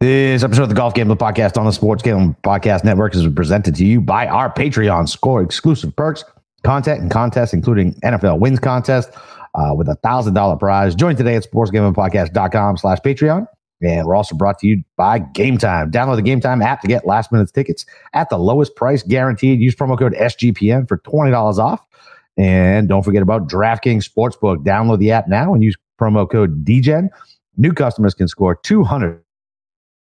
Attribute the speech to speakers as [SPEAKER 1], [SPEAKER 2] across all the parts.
[SPEAKER 1] This episode of the Golf Gambling Podcast on the Sports Gambling Podcast Network is presented to you by our Patreon. Score exclusive perks, content, and contests, including NFL wins contest uh, with a thousand dollar prize. Join today at sportsgamblingpodcast.com slash Patreon. And we're also brought to you by Game Time. Download the Game Time app to get last minute tickets at the lowest price guaranteed. Use promo code SGPN for $20 off. And don't forget about DraftKings Sportsbook. Download the app now and use promo code DGEN. New customers can score 200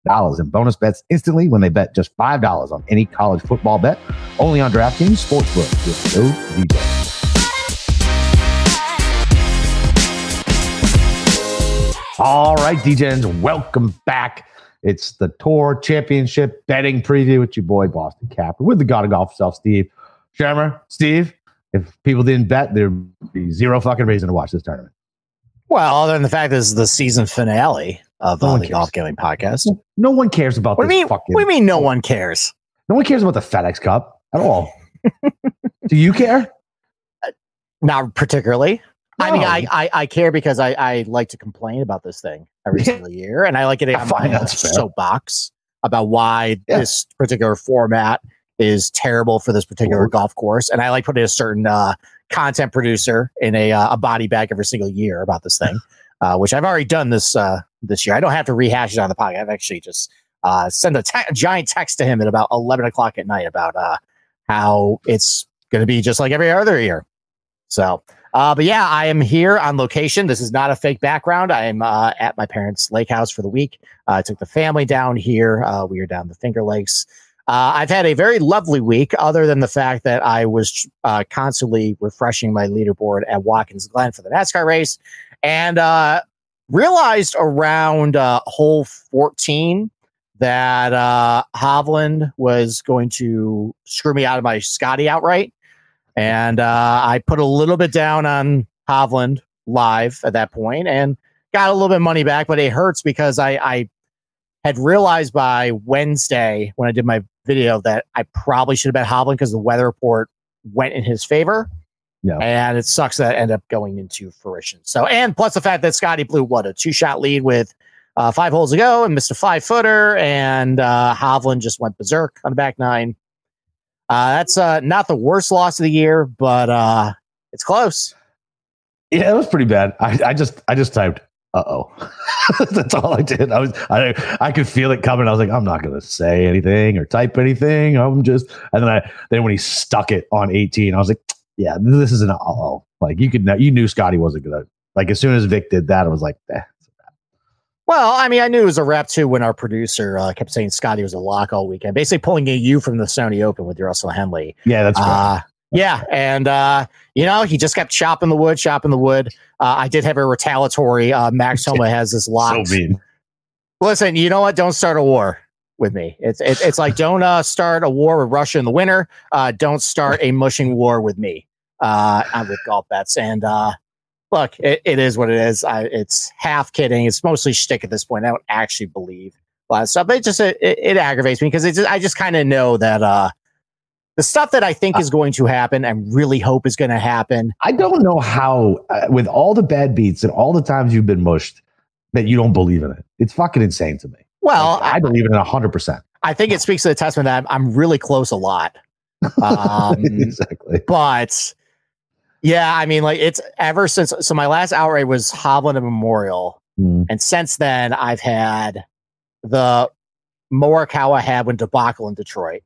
[SPEAKER 1] dollars in bonus bets instantly when they bet just five dollars on any college football bet. Only on DraftKings Sportsbook with no DJ. All right, DJs, welcome back. It's the Tour Championship betting preview with your boy Boston Capper with the God of Golf self, Steve Schirmer. Steve, if people didn't bet, there'd be zero fucking reason to watch this tournament.
[SPEAKER 2] Well, other than the fact this is the season finale of
[SPEAKER 1] No
[SPEAKER 2] uh, the. Golf Gambling Podcast.
[SPEAKER 1] No one cares about
[SPEAKER 2] What do
[SPEAKER 1] this
[SPEAKER 2] you mean?
[SPEAKER 1] fucking.
[SPEAKER 2] What do you mean? No one cares?
[SPEAKER 1] No one cares about the FedEx Cup at all. Do you care?
[SPEAKER 2] Not particularly. I mean, I, I I care because I I like to complain about this thing every single year, and I like on
[SPEAKER 1] find
[SPEAKER 2] my soapbox about why
[SPEAKER 1] Yeah.
[SPEAKER 2] this particular format is terrible for this particular
[SPEAKER 1] Cool.
[SPEAKER 2] golf course, and I like putting a certain uh, content producer in a uh, a body bag every single year about this thing, uh, which I've already done this uh, this year. I don't have to rehash it on the podcast. I've actually just uh, send a, te- giant text to him at about eleven o'clock at night about uh, how it's going to be just like every other year. So, uh, but yeah, I am here on location. This is not a fake background. I am at my parents' lake house for the week. I took the family down here. We are down the Finger Lakes. Uh, I've had a very lovely week, other than the fact that I was uh, constantly refreshing my leaderboard at Watkins Glen for the NASCAR race, and uh, realized around uh, hole 14 that uh, Hovland was going to screw me out of my Scotty outright. And uh, I put a little bit down on Hovland live at that point and got a little bit of money back, but it hurts because I, I had realized by Wednesday when I did my video that I probably should have bet Hovland because the weather report went in his favor.
[SPEAKER 1] Yeah.
[SPEAKER 2] And it sucks that end up going into fruition. So, and plus the fact that Scotty blew what a two shot lead with uh, five holes ago and missed a five footer, and uh, Hovland just went berserk on the back nine. Uh, that's uh, not the worst loss of the year, but uh, it's close.
[SPEAKER 1] Yeah, it was pretty bad. I, I just I just typed uh oh. That's all I did. I was I I could feel it coming. I was like, I'm not gonna say anything or type anything. I'm just and then I then when he stuck it on 18, I was like, yeah, this is an oh. Like you could know you knew Scotty wasn't gonna like as soon as Vic did that, I was like, eh.
[SPEAKER 2] Well, I mean, I knew it was a wrap too when our producer uh, kept saying Scotty was a lock all weekend, basically pulling a you from the Sony Open with Russell Henley.
[SPEAKER 1] Yeah, that's right.
[SPEAKER 2] Uh, yeah, and uh, you know he just kept chopping the wood, chopping the wood. Uh, I did have a retaliatory. Uh, Max Homa has this lock.
[SPEAKER 1] so mean.
[SPEAKER 2] Listen, you know what? Don't start a war with me. It's it's, it's like don't uh, start a war with Russia in the winter. Uh, don't start a mushing war with me uh, with golf bets. And uh, look, it, it is what it is. I, it's half kidding. It's mostly shtick at this point. I don't actually believe a lot of stuff. But it just it, it aggravates me because it just, I just kind of know that uh, the stuff that I think is going to happen and really hope is going to happen.
[SPEAKER 1] I don't know how, uh, with all the bad beats and all the times you've been mushed, that you don't believe in it. It's fucking insane to me.
[SPEAKER 2] Well,
[SPEAKER 1] Like, I believe in it hundred percent.
[SPEAKER 2] I think it speaks to the testament that I'm, I'm really close a lot. Um,
[SPEAKER 1] exactly.
[SPEAKER 2] but yeah, I mean, like it's ever since. So my last outright was Hovland and Memorial,
[SPEAKER 1] Mm.
[SPEAKER 2] and since then I've had the Morikawa Hadwin debacle in Detroit,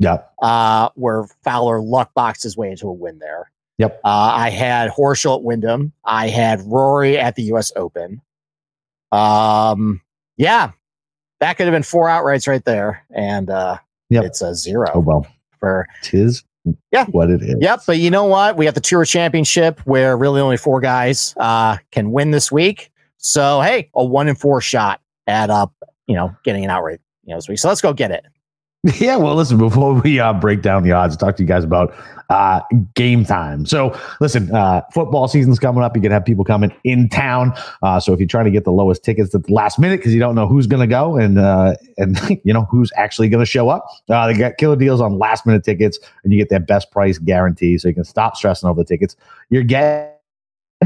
[SPEAKER 1] Yep.
[SPEAKER 2] uh, where Fowler luck boxed his way into a win there.
[SPEAKER 1] Yep.
[SPEAKER 2] Uh, I had Horschel at Wyndham. I had Rory at the U.S. Open. Um, yeah, that could have been four outrights right there, and uh,
[SPEAKER 1] Yep.
[SPEAKER 2] it's a zero
[SPEAKER 1] Oh well,
[SPEAKER 2] for
[SPEAKER 1] tis
[SPEAKER 2] Yeah.
[SPEAKER 1] what it is.
[SPEAKER 2] Yep, but you know what? We got the Tour Championship where really only four guys uh, can win this week. So hey, a one in four shot at up, you know, getting an outright, you know, this week. So let's go get it.
[SPEAKER 1] Yeah, well, listen, before we uh, break down the odds, talk to you guys about uh, game time. So, listen, uh, football season's coming up. Going to have people coming in town. Uh, so, if you're trying to get the lowest tickets at the last minute because you don't know who's going to go and, uh, and you know, who's actually going to show up, uh, they got killer deals on last minute tickets and you get that best price guarantee. So, you can stop stressing over the tickets. You're getting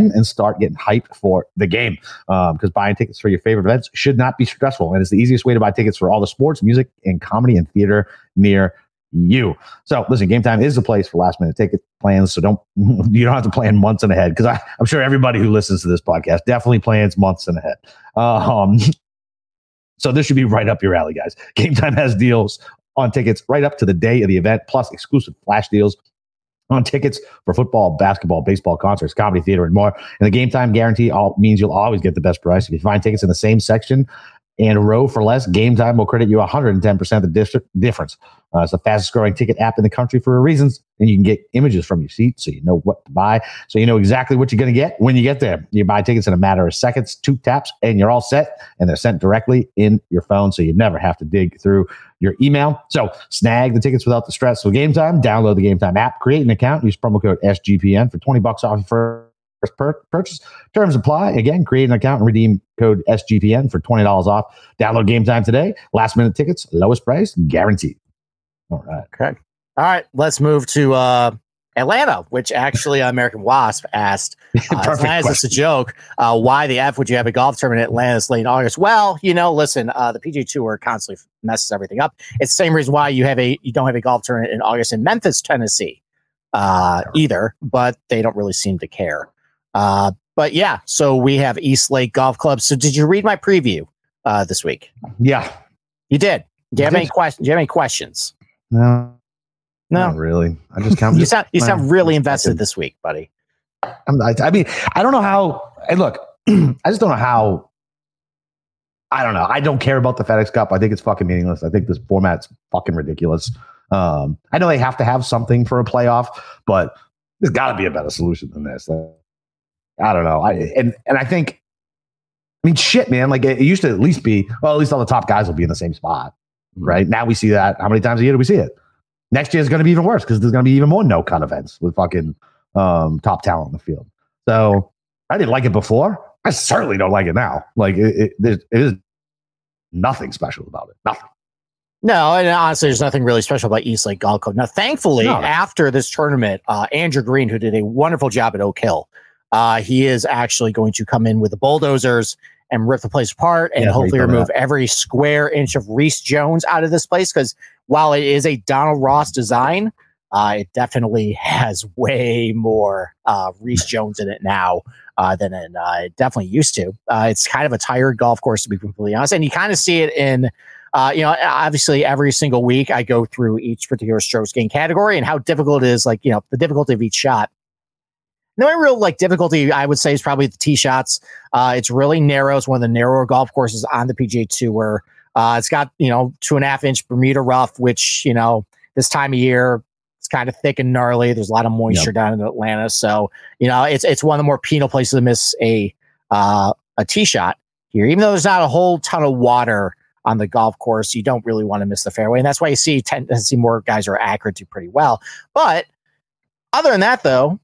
[SPEAKER 1] and start getting hyped for the game. Because um, buying tickets for your favorite events should not be stressful, and it's the easiest way to buy tickets for all the sports, music, and comedy and theater near you. So listen, game time is the place for last minute ticket plans. So don't you don't have to plan months in ahead because I'm sure everybody who listens to this podcast definitely plans months in ahead. Um, so this should be right up your alley, guys. Game time has deals on tickets right up to the day of the event, plus exclusive flash deals on tickets for football, basketball, baseball, concerts, comedy, theater, and more. And the game time guarantee all means you'll always get the best price. If you find tickets in the same section and row for less, Game Time will credit you 110% of the district difference. Uh, it's the fastest growing ticket app in the country for a reason. And you can get images from your seat so you know what to buy. So you know exactly what you're going to get when you get there. You buy tickets in a matter of seconds, two taps, and you're all set. And they're sent directly in your phone. So you never have to dig through your email. So snag the tickets without the stress. So game time, download the game time app, create an account, use promo code SGPN for 20 bucks off your first per- purchase. Terms apply. Again, create an account and redeem code SGPN for $20 off. Download game time today. Last minute tickets, lowest price, guaranteed.
[SPEAKER 2] All right. Okay. All right. Let's move to uh, Atlanta, which actually American Wasp asked, uh, as it's a joke, uh, why the F would you have a golf tournament in Atlanta this late in August? Well, you know, listen, uh, the PGA Tour constantly messes everything up. It's the same reason why you have a you don't have a golf tournament in August in Memphis, Tennessee, uh, either, but they don't really seem to care. Uh, but yeah, so we have East Lake Golf Club. So did you read my preview uh, this week?
[SPEAKER 1] Yeah,
[SPEAKER 2] you did. Do you have any questions? Do you have any questions?
[SPEAKER 1] No, no, not really. I just count.
[SPEAKER 2] you sound you sound really invested this week, buddy.
[SPEAKER 1] I, I mean, I don't know how. And look, I just don't know how. I don't know. I don't care about the FedEx Cup. I think it's fucking meaningless. I think this format's fucking ridiculous. Um, I know they have to have something for a playoff, but there's got to be a better solution than this. I don't know. I and and I think. I mean, shit, man. Like it, it used to at least be. Well, at least all the top guys will be in the same spot. Mm-hmm. right? Now we see that. How many times a year do we see it? Next year is going to be even worse because there's going to be even more no cut events with fucking um, top talent in the field. So I didn't like it before. I certainly don't like it now. Like it, it, it is nothing special about it. Nothing.
[SPEAKER 2] No, and honestly, there's nothing really special about East Lake Golf Club. Now, thankfully, no. after this tournament, uh, Andrew Green, who did a wonderful job at Oak Hill, uh, he is actually going to come in with the bulldozers and rip the place apart and yeah, hopefully remove every square inch of Rees Jones out of this place. Because while it is a Donald Ross design, uh, it definitely has way more uh, Rees Jones in it now uh, than it, uh, it, definitely used to. Uh, it's kind of a tired golf course, to be completely honest. And you kind of see it in, uh, you know, obviously every single week I go through each particular strokes gain category and how difficult it is, like, you know, the difficulty of each shot. The only real like difficulty I would say is probably the tee shots. It's really narrow. It's one of the narrower golf courses on the PGA Tour. Uh, it's got you know two and a half inch Bermuda rough, which you know this time of year it's kind of thick and gnarly. There's a lot of moisture yep. down in Atlanta, so you know it's it's one of the more penal places to miss a uh, a tee shot here. Even though there's not a whole ton of water on the golf course, you don't really want to miss the fairway, and that's why you see tend to see more guys are accurate to pretty well. But other than that, though,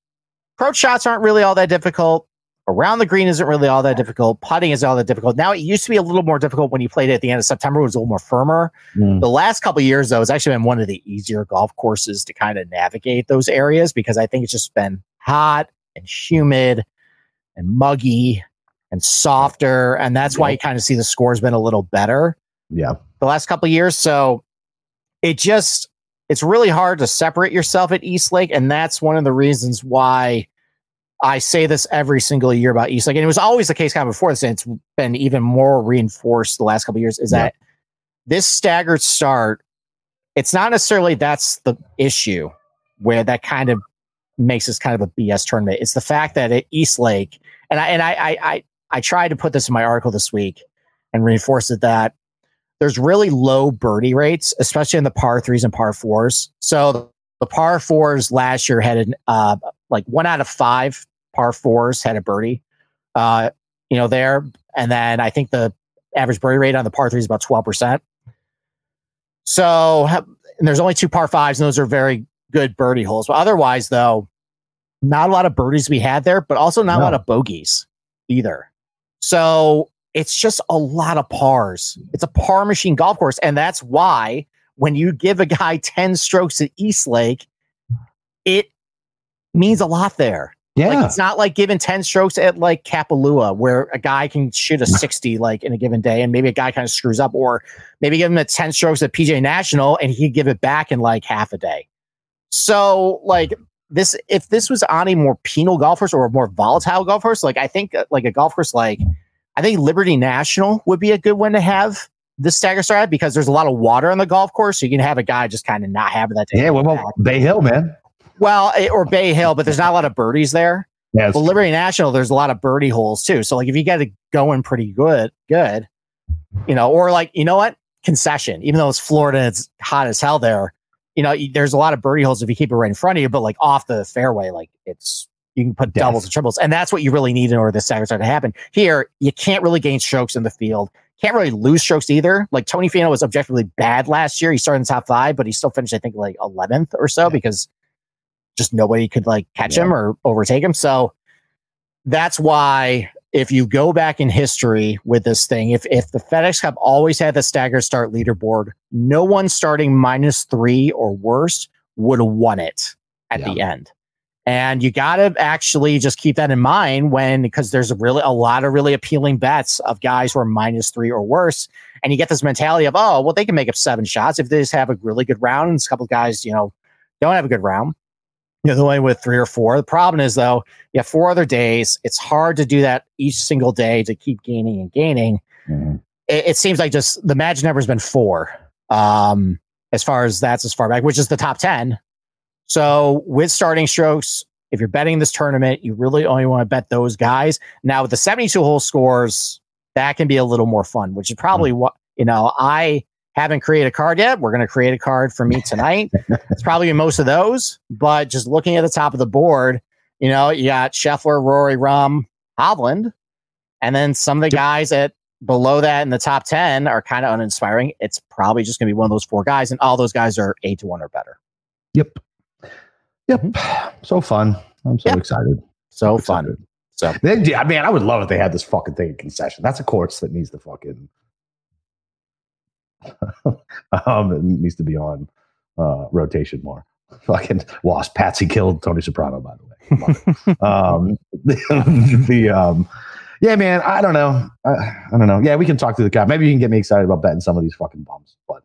[SPEAKER 2] approach shots aren't really all that difficult. Around the green isn't really all that difficult. Putting is all that difficult. Now it used to be a little more difficult when you played it at the end of September. It was a little more firmer. Mm. The last couple years, though, it's actually been one of the easier golf courses to kind of navigate those areas because I think it's just been hot and humid and muggy and softer, and that's why you kind of see the score's been a little better.
[SPEAKER 1] Yeah,
[SPEAKER 2] the last couple years. So it just it's really hard to separate yourself at East Lake, and that's one of the reasons why I say this every single year about East Lake. And it was always the case kind of before this, and it's been even more reinforced the last couple years. Is yeah. that this staggered start? It's not necessarily that's the issue where that kind of makes this kind of a BS tournament. It's the fact that at East Lake, and I and I I I, I tried to put this in my article this week and reinforce it that there's really low birdie rates, especially in the par threes and par fours. So the par fours last year had an, uh, like one out of five par fours had a birdie, uh, you know, there. And then I think the average birdie rate on the par three is about 12%. So and there's only two par fives, and those are very good birdie holes. But otherwise, though, not a lot of birdies we had there, but also not no. a lot of bogeys either. So it's just a lot of pars. It's a par machine golf course. And that's why when you give a guy 10 strokes at East Lake, it means a lot there.
[SPEAKER 1] Yeah.
[SPEAKER 2] Like it's not like giving 10 strokes at like Kapalua where a guy can shoot a 60 like in a given day and maybe a guy kind of screws up or maybe give him a 10 strokes at PGA National and he could give it back in like half a day. So like this if this was on a more penal golf course or a more volatile golf course, like I think uh, like a golf course like I think Liberty National would be a good one to have this stagger start because there's a lot of water on the golf course. So you can have a guy just kind of not have that. Day.
[SPEAKER 1] Yeah, well, well Bay Hill, man.
[SPEAKER 2] Well, eh, or Bay Hill, but there's not a lot of birdies there.
[SPEAKER 1] Yeah,
[SPEAKER 2] well, Liberty National, there's a lot of birdie holes too. So like if you get it going pretty good, good, you know, or like you know what, concession. Even though it's Florida, it's hot as hell there. You know, there's a lot of birdie holes if you keep it right in front of you, but like off the fairway, like it's you can put
[SPEAKER 1] Yes.
[SPEAKER 2] doubles and triples, and that's what you really need in order this start to happen. Here, you can't really gain strokes in the field. Can't really lose strokes either. Like Tony Finau was objectively bad last year. He started in the top five, but he still finished, I think, like 11th or so because just nobody could like catch him or overtake him. So that's why if you go back in history with this thing, if if the FedEx Cup always had the stagger start leaderboard, no one starting minus three or worse would have won it at the end. And you got to actually just keep that in mind when, because there's really a lot of really appealing bets of guys who are minus three or worse. And you get this mentality of, oh, well, they can make up seven shots if they just have a really good round. And a couple of guys, you know, don't have a good round. You know, the only with three or four. The problem is though, you have four other days. It's hard to do that each single day to keep gaining and gaining.
[SPEAKER 1] Mhm.
[SPEAKER 2] It, it seems like just the magic number has been four. Um, as far as that's as far back, which is the top 10. So with starting strokes, if you're betting this tournament, you really only want to bet those guys. Now with the 72 hole scores, that can be a little more fun, which is probably what, you know, I haven't created a card yet. We're going to create a card for me tonight. it's probably most of those, but just looking at the top of the board, you know, you got Scheffler, Rory, Rahm, Hovland, and then some of the guys at below that in the top 10 are kind of uninspiring. It's probably just going to be one of those four guys, and all those guys are eight to one or better.
[SPEAKER 1] Yep. Yep. Mm-hmm. So fun. I'm so
[SPEAKER 2] Yep.
[SPEAKER 1] excited.
[SPEAKER 2] So
[SPEAKER 1] So
[SPEAKER 2] fun.
[SPEAKER 1] excited.
[SPEAKER 2] So
[SPEAKER 1] They, I mean, I would love if they had this fucking thing in concession. That's a course that needs to fucking um it needs to be on uh rotation more. Fucking lost. Patsy killed Tony Soprano, by the way. um the, the um yeah, man, I don't know. I, I don't know. Yeah, we can talk to the cap. Maybe you can get me excited about betting some of these fucking bums, but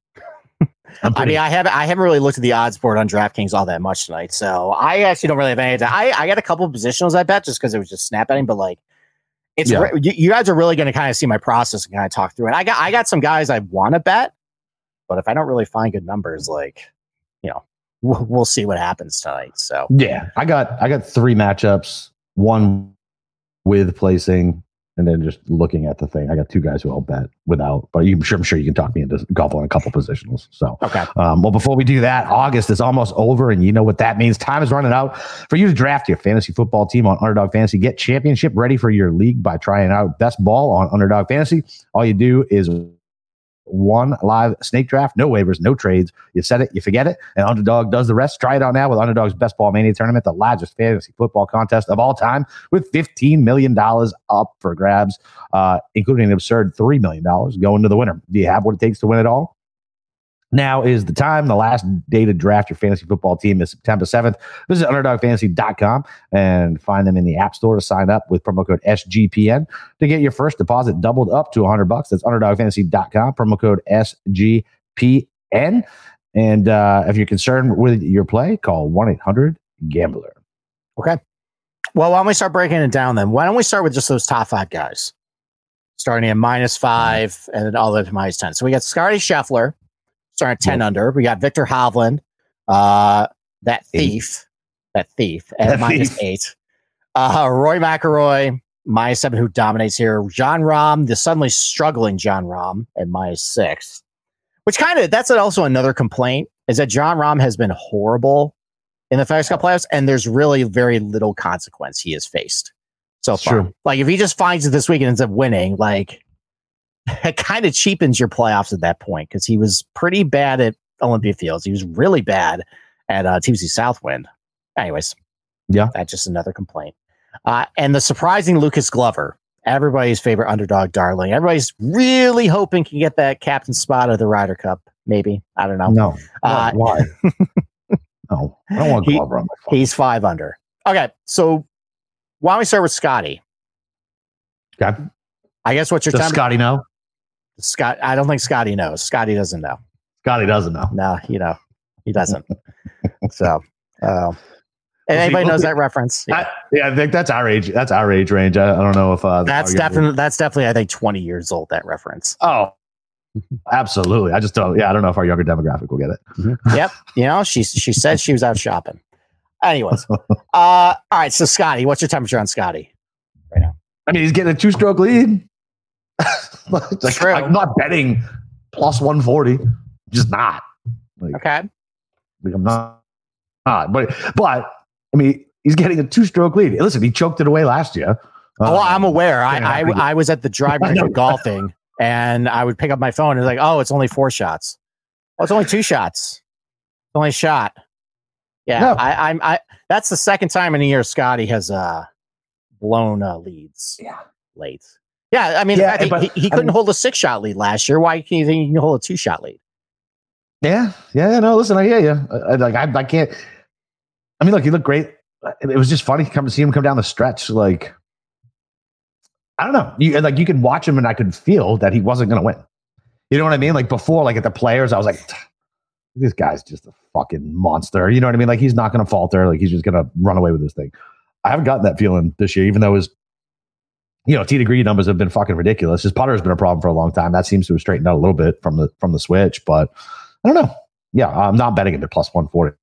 [SPEAKER 1] I'm
[SPEAKER 2] I
[SPEAKER 1] pretty-
[SPEAKER 2] mean, I haven't I haven't really looked at the odds board on DraftKings all that much tonight, so I actually don't really have any. I I got a couple of positionals I bet just because it was just snap betting, but like. It's
[SPEAKER 1] Yeah.
[SPEAKER 2] re- you, you guys are really going to kind of see my process and kind of talk through it. I got I got some guys I want to bet, but if I don't really find good numbers, like you know, we'll, we'll see what happens tonight. So
[SPEAKER 1] Yeah, I got I got three matchups, one with placing, and then just looking at the thing. I got two guys who I'll bet without, but you, I'm sure I'm sure you can talk me into golf on a couple positionals. So,
[SPEAKER 2] okay,
[SPEAKER 1] um, well, before we do that, August is almost over, and you know what that means. Time is running out for you to draft your fantasy football team on Underdog Fantasy. Get championship ready for your league by trying out best ball on Underdog Fantasy. All you do is one live snake draft, no waivers, no trades. You set it, you forget it, and Underdog does the rest. Try it out now with Underdog's Best Ball Mania Tournament, the largest fantasy football contest of all time, with $15 million up for grabs, uh, including an absurd $3 million going to the winner. Do you have what it takes to win it all? Now is the time. The last day to draft your fantasy football team is September 7th. Visit UnderdogFantasy.com and find them in the App Store to sign up with promo code SGPN to get your first deposit doubled up to 100 bucks. That's UnderdogFantasy.com, promo code SGPN. And uh, if you're concerned with your play, call 1 800 Gambler.
[SPEAKER 2] okay. Well, why don't we start breaking it down then? Why don't we start with just those top five guys, starting at minus five and then all the way to minus ten. So we got Scotty Scheffler starting ten
[SPEAKER 1] Yep.
[SPEAKER 2] under. We got Victor Hovland, uh, that
[SPEAKER 1] Eight.
[SPEAKER 2] thief, that thief at
[SPEAKER 1] That
[SPEAKER 2] minus
[SPEAKER 1] thief.
[SPEAKER 2] eight. Uh, Rory McIlroy minus seven, who dominates here. Jon Rahm, the suddenly struggling Jon Rahm at minus six, which kind of that's also another complaint is that Jon Rahm has been horrible in the FedEx Cup playoffs, and there's really very little consequence he has faced so
[SPEAKER 1] It's
[SPEAKER 2] far.
[SPEAKER 1] true.
[SPEAKER 2] Like if he just finds it this week and ends up winning, like it kind of cheapens your playoffs at that point because he was pretty bad at Olympia Fields. He was really bad at uh, TPC Southwind. Anyways,
[SPEAKER 1] Yeah.
[SPEAKER 2] that's just another complaint. Uh, and the surprising Lucas Glover, everybody's favorite underdog darling. Everybody's really hoping can get that captain spot of the Ryder Cup. Maybe I don't know.
[SPEAKER 1] No.
[SPEAKER 2] Uh,
[SPEAKER 1] Why? no. I don't want
[SPEAKER 2] he-
[SPEAKER 1] Glover on my phone.
[SPEAKER 2] He's five under. Okay, so why don't we start with Scotty?
[SPEAKER 1] Okay.
[SPEAKER 2] I guess what's your
[SPEAKER 1] Does
[SPEAKER 2] time?
[SPEAKER 1] Scotty know?
[SPEAKER 2] Scott, I don't think Scotty knows. Scotty doesn't know.
[SPEAKER 1] Scotty doesn't know.
[SPEAKER 2] No, you know, he doesn't. so, uh, and anybody knows that reference? Yeah.
[SPEAKER 1] I, yeah, I think that's our age. That's our age range. I, I don't know if uh,
[SPEAKER 2] that's definitely that's definitely I think twenty years old. That reference.
[SPEAKER 1] Oh, absolutely. I just don't. Yeah, I don't know if our younger demographic will get it.
[SPEAKER 2] yep. You know, she she said she was out shopping. Anyways, uh, all right. So Scotty, what's your temperature on Scotty? Right now?
[SPEAKER 1] I mean, he's getting a two-stroke lead. like,
[SPEAKER 2] True.
[SPEAKER 1] I'm not betting plus one forty. Just not. Like,
[SPEAKER 2] Okay.
[SPEAKER 1] like, I'm not. Not. But but I mean, he's getting a two-stroke lead. Listen, he choked it away last year.
[SPEAKER 2] Oh,
[SPEAKER 1] Uh,
[SPEAKER 2] I'm aware. I,
[SPEAKER 1] yeah,
[SPEAKER 2] I. I was at the drive
[SPEAKER 1] I know.
[SPEAKER 2] range golfing, and I would pick up my phone and it's like, oh, it's only four shots. Oh, it's only two shots. It's only a shot. Yeah,
[SPEAKER 1] No.
[SPEAKER 2] I, I'm. I that's the second time in a year Scotty has uh blown uh, leads
[SPEAKER 1] Yeah.
[SPEAKER 2] late. Yeah, I mean,
[SPEAKER 1] Yeah,
[SPEAKER 2] I think
[SPEAKER 1] but,
[SPEAKER 2] he, he couldn't
[SPEAKER 1] mean-
[SPEAKER 2] hold a six shot lead last year. Why can you think he can hold a two shot lead?
[SPEAKER 1] Yeah, yeah, no. Listen, I hear you. I, I- like, I, I can't. I mean, look, he looked great. It was just funny to come to see him come down the stretch. Like, I don't know. You like you could watch him, and I could feel that he wasn't going to win. You know what I mean? Like before, like at the players, I was like, this guy's just a fucking monster. You know what I mean? Like he's not going to falter. Like he's just going to run away with this thing. I haven't gotten that feeling this year, even though his, you know, T degree numbers have been fucking ridiculous. His putter has been a problem for a long time. That seems to have straightened out a little bit from the from the switch, but I don't know. Yeah, I'm not betting him at plus one forty,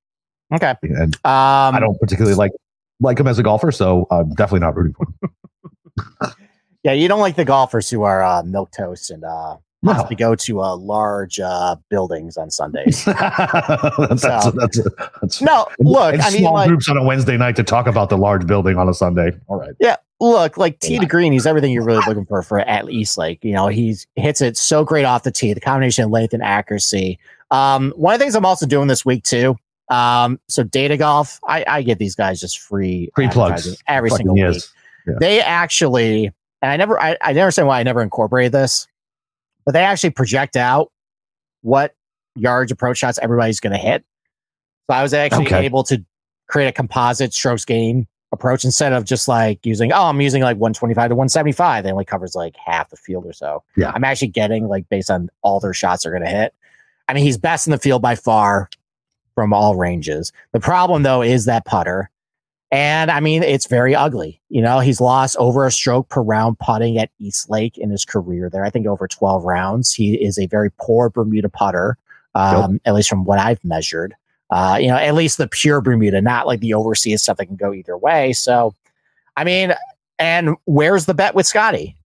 [SPEAKER 2] Okay.
[SPEAKER 1] and
[SPEAKER 2] Um,
[SPEAKER 1] I don't particularly like like him as a golfer, so I'm definitely not rooting for him.
[SPEAKER 2] Yeah, you don't like the golfers who are uh, milk toast and uh,
[SPEAKER 1] No,
[SPEAKER 2] have to go to uh, large uh, buildings on Sundays.
[SPEAKER 1] that's,
[SPEAKER 2] So-
[SPEAKER 1] that's, that's,
[SPEAKER 2] no, look, I mean,
[SPEAKER 1] small
[SPEAKER 2] like,
[SPEAKER 1] groups on a Wednesday night to talk about the large building on a Sunday. All right.
[SPEAKER 2] Yeah, look, like T
[SPEAKER 1] Yeah.
[SPEAKER 2] to green, he's everything you're really looking for for at least like You know, he hits it so great off the tee, the combination of length and accuracy. Um, one of the things I'm also doing this week too. Um, so data golf, I, I give these guys just free
[SPEAKER 1] Free plugs.
[SPEAKER 2] every
[SPEAKER 1] Fucking
[SPEAKER 2] single week.
[SPEAKER 1] Yeah.
[SPEAKER 2] They actually, and I never, I, I never understand why I never incorporated this, but they actually project out what yards approach shots everybody's going to hit. So I was actually
[SPEAKER 1] Okay.
[SPEAKER 2] able to create a composite strokes gain approach instead of just like using, oh, I'm using like 125 to 175. That only covers like half the field or so.
[SPEAKER 1] Yeah.
[SPEAKER 2] I'm actually getting like based on all their shots they're going to hit. I mean, he's best in the field by far from all ranges. The problem though is that putter. And I mean, it's very ugly. You know, he's lost over a stroke per round putting at East Lake in his career there. I think over 12 rounds. He is a very poor Bermuda putter, um, at least from what I've measured. Uh, you know, at least the pure Bermuda, not like the overseas stuff that can go either way. So, I mean, and where's the bet with Scotty?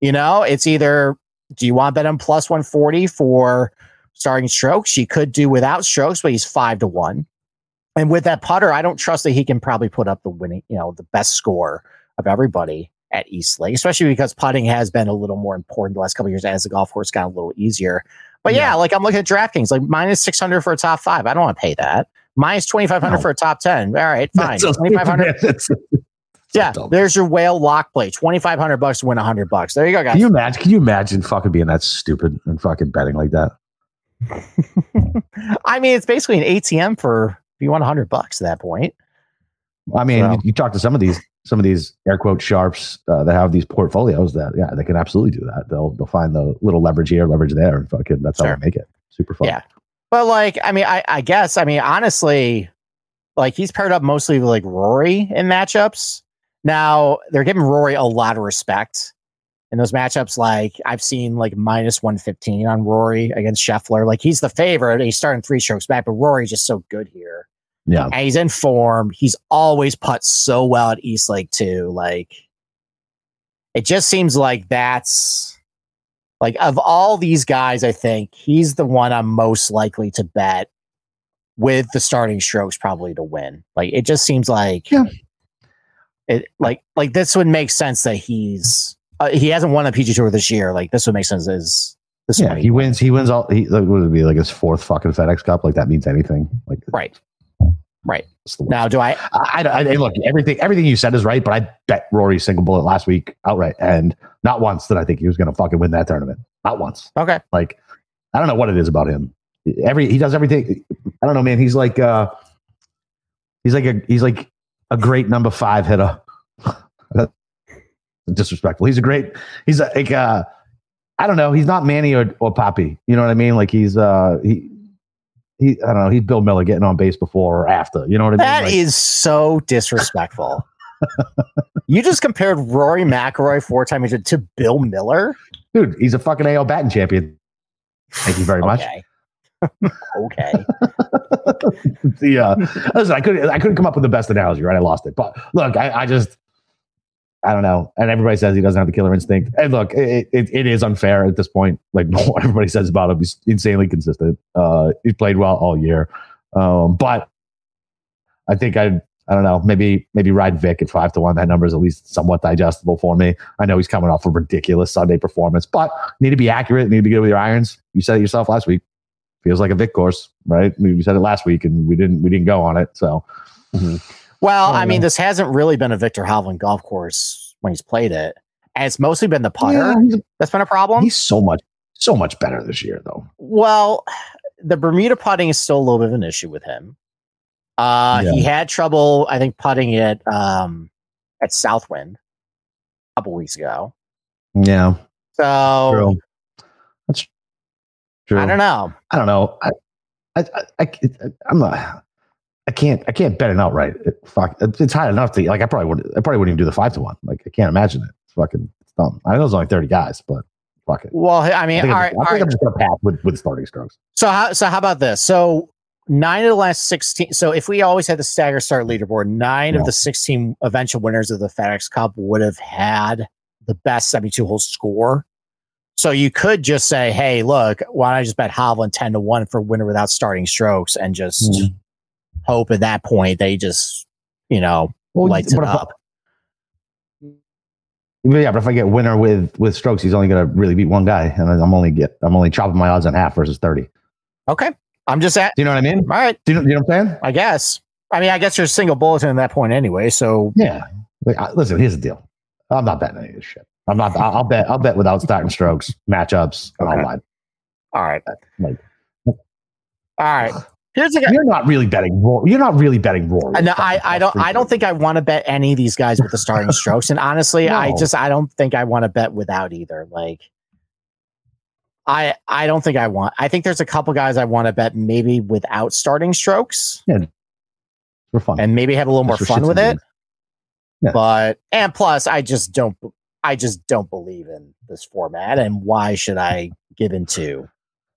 [SPEAKER 2] You know, it's either do you want bet him plus 140 for starting strokes? You could do without strokes, but he's five to one. And with that putter, I don't trust that he can probably put up the winning, you know, the best score of everybody at East Lake, especially because putting has been a little more important the last couple years as the golf course got a little easier. But yeah,
[SPEAKER 1] Yeah.
[SPEAKER 2] like I'm looking at DraftKings, like minus 600 for a top five. I don't want to pay that. Minus 2,500
[SPEAKER 1] No.
[SPEAKER 2] for a top 10. All right, fine.
[SPEAKER 1] That's
[SPEAKER 2] 2,500.
[SPEAKER 1] That's
[SPEAKER 2] Yeah, there's your whale lock play. 2,500 bucks to win 100 bucks. There you go,
[SPEAKER 1] Can
[SPEAKER 2] guys.
[SPEAKER 1] you imagine? Can you imagine fucking being that stupid and fucking betting like that?
[SPEAKER 2] I mean, it's basically an ATM for if you want 100 bucks at that point.
[SPEAKER 1] I mean,
[SPEAKER 2] So-
[SPEAKER 1] you, you talk to some of these some of these air quote sharps uh, that have these portfolios that yeah they can absolutely do that. They'll they'll find the little leverage here, leverage there, and fucking that's
[SPEAKER 2] Sure.
[SPEAKER 1] how they make it. Super fun.
[SPEAKER 2] Yeah. But like, I mean, I, I guess, I mean, honestly, like he's paired up mostly with like Rory in matchups. Now they're giving Rory a lot of respect in those matchups. Like I've seen like minus 115 on Rory against Scheffler. Like he's the favorite. He's starting three strokes back, but Rory's just so good here.
[SPEAKER 1] Yeah.
[SPEAKER 2] And he's in form. He's always put so well at East Lake too. Like it just seems like that's like of all these guys, I think he's the one I'm most likely to bet with the starting strokes probably to win. Like it just seems like
[SPEAKER 1] Yeah.
[SPEAKER 2] it like like this would make sense that he's uh, he hasn't won a PGA Tour this year. Like this would make sense as this
[SPEAKER 1] Yeah, he wins. He wins all. He like, would it be like his fourth fucking FedEx Cup? Like that means anything? Like
[SPEAKER 2] Right. Right.
[SPEAKER 1] it's the worst.
[SPEAKER 2] Now, do I?
[SPEAKER 1] I, I, I look everything. Everything you said is right, but I bet Rory single bullet last week outright, and not once did I think he was going to fucking win that tournament. Not once.
[SPEAKER 2] Okay.
[SPEAKER 1] Like I don't know what it is about him. Every he does everything. I don't know, man. He's like uh, he's like a he's like a great number five hitter. Disrespectful. He's a great. He's a, like uh, I don't know. He's not Manny or, or Papi. You know what I mean? Like he's uh he he I don't know. He's Bill Mueller getting on base before or after. You know what I mean?
[SPEAKER 2] That
[SPEAKER 1] Like,
[SPEAKER 2] is so disrespectful. you just compared Rory McIlroy four times to Bill Mueller.
[SPEAKER 1] dude. He's a fucking AL batting champion. Thank you very much.
[SPEAKER 2] Okay. okay.
[SPEAKER 1] the uh, listen, I couldn't I couldn't come up with the best analogy, right? I lost it. But look, I, I just I don't know. And everybody says he doesn't have the killer instinct. And look, it, it, it is unfair at this point. Like what everybody says about him, he's insanely consistent. Uh, he's played well all year. Um, but I think I I don't know, maybe maybe ride Vic at five to one. That number is at least somewhat digestible for me. I know he's coming off a ridiculous Sunday performance, but need to be accurate, need to be good with your irons. You said it yourself last week. Feels like a Vic course, right? We said it last week and we didn't we didn't go on it. So
[SPEAKER 2] Well,
[SPEAKER 1] Oh,
[SPEAKER 2] I mean, this hasn't really been a Victor Hovland golf course when he's played it. And it's mostly been the putter
[SPEAKER 1] Yeah,
[SPEAKER 2] that's been a problem.
[SPEAKER 1] he's so much so much better this year though.
[SPEAKER 2] Well, the Bermuda putting is still a little bit of an issue with him. Uh, He had trouble, I think, putting it um, at Southwind a couple weeks ago.
[SPEAKER 1] Yeah.
[SPEAKER 2] So
[SPEAKER 1] True. That's true.
[SPEAKER 2] I don't know.
[SPEAKER 1] I don't know. I, I, I, I I'm not. I can't. I can't bet it outright. It, fuck. It, it's high enough to like. I probably would. I probably wouldn't even do the five to one. Like I can't imagine it. It's fucking. It's dumb. I know there's only thirty guys, but fuck it.
[SPEAKER 2] Well, I
[SPEAKER 1] I
[SPEAKER 2] mean,
[SPEAKER 1] think,
[SPEAKER 2] all
[SPEAKER 1] I'm,
[SPEAKER 2] right,
[SPEAKER 1] just, I think
[SPEAKER 2] right.
[SPEAKER 1] I'm just gonna pass with with starting strokes.
[SPEAKER 2] So how so how about this? So nine of the last sixteen. So if we always had the stagger start leaderboard, nine
[SPEAKER 1] Yeah.
[SPEAKER 2] of the sixteen eventual winners of the FedEx Cup would have had the best seventy-two hole score. So you could just say, "Hey, look, why don't I just bet Hovland ten to one for winner without starting strokes and just
[SPEAKER 1] Mhm.
[SPEAKER 2] Hope at that point they just you know
[SPEAKER 1] Well,
[SPEAKER 2] lights it
[SPEAKER 1] but if I-
[SPEAKER 2] up."
[SPEAKER 1] Yeah, but if I get winner with with strokes, he's only gonna really beat one guy, and I'm only get I'm only chopping my odds in half versus thirty.
[SPEAKER 2] Okay, I'm just at Do
[SPEAKER 1] you know what I mean?
[SPEAKER 2] all right.
[SPEAKER 1] Do you know, you know what I'm saying?
[SPEAKER 2] I guess. I mean, I guess you're a single bulletin at that point anyway. So
[SPEAKER 1] Yeah. Like, I, listen, here's the deal. I'm not betting any of this shit. I'm not. I'll, I'll bet. I'll bet without starting strokes, matchups, and
[SPEAKER 2] Okay.
[SPEAKER 1] all that.
[SPEAKER 2] all right,
[SPEAKER 1] Like,
[SPEAKER 2] all right. Here's the guy.
[SPEAKER 1] you're not really betting. You're not really betting Rory.
[SPEAKER 2] Uh, No, I, I don't I don't think I want to bet any of these guys with the starting strokes. And honestly, I just I don't think I want to bet without either. Like I I don't think I want I think there's a couple guys I want to bet maybe without starting strokes Yeah,
[SPEAKER 1] for fun.
[SPEAKER 2] and maybe have a little more fun with it.
[SPEAKER 1] Yeah.
[SPEAKER 2] But and plus I just don't I just don't believe in this format and why should I give into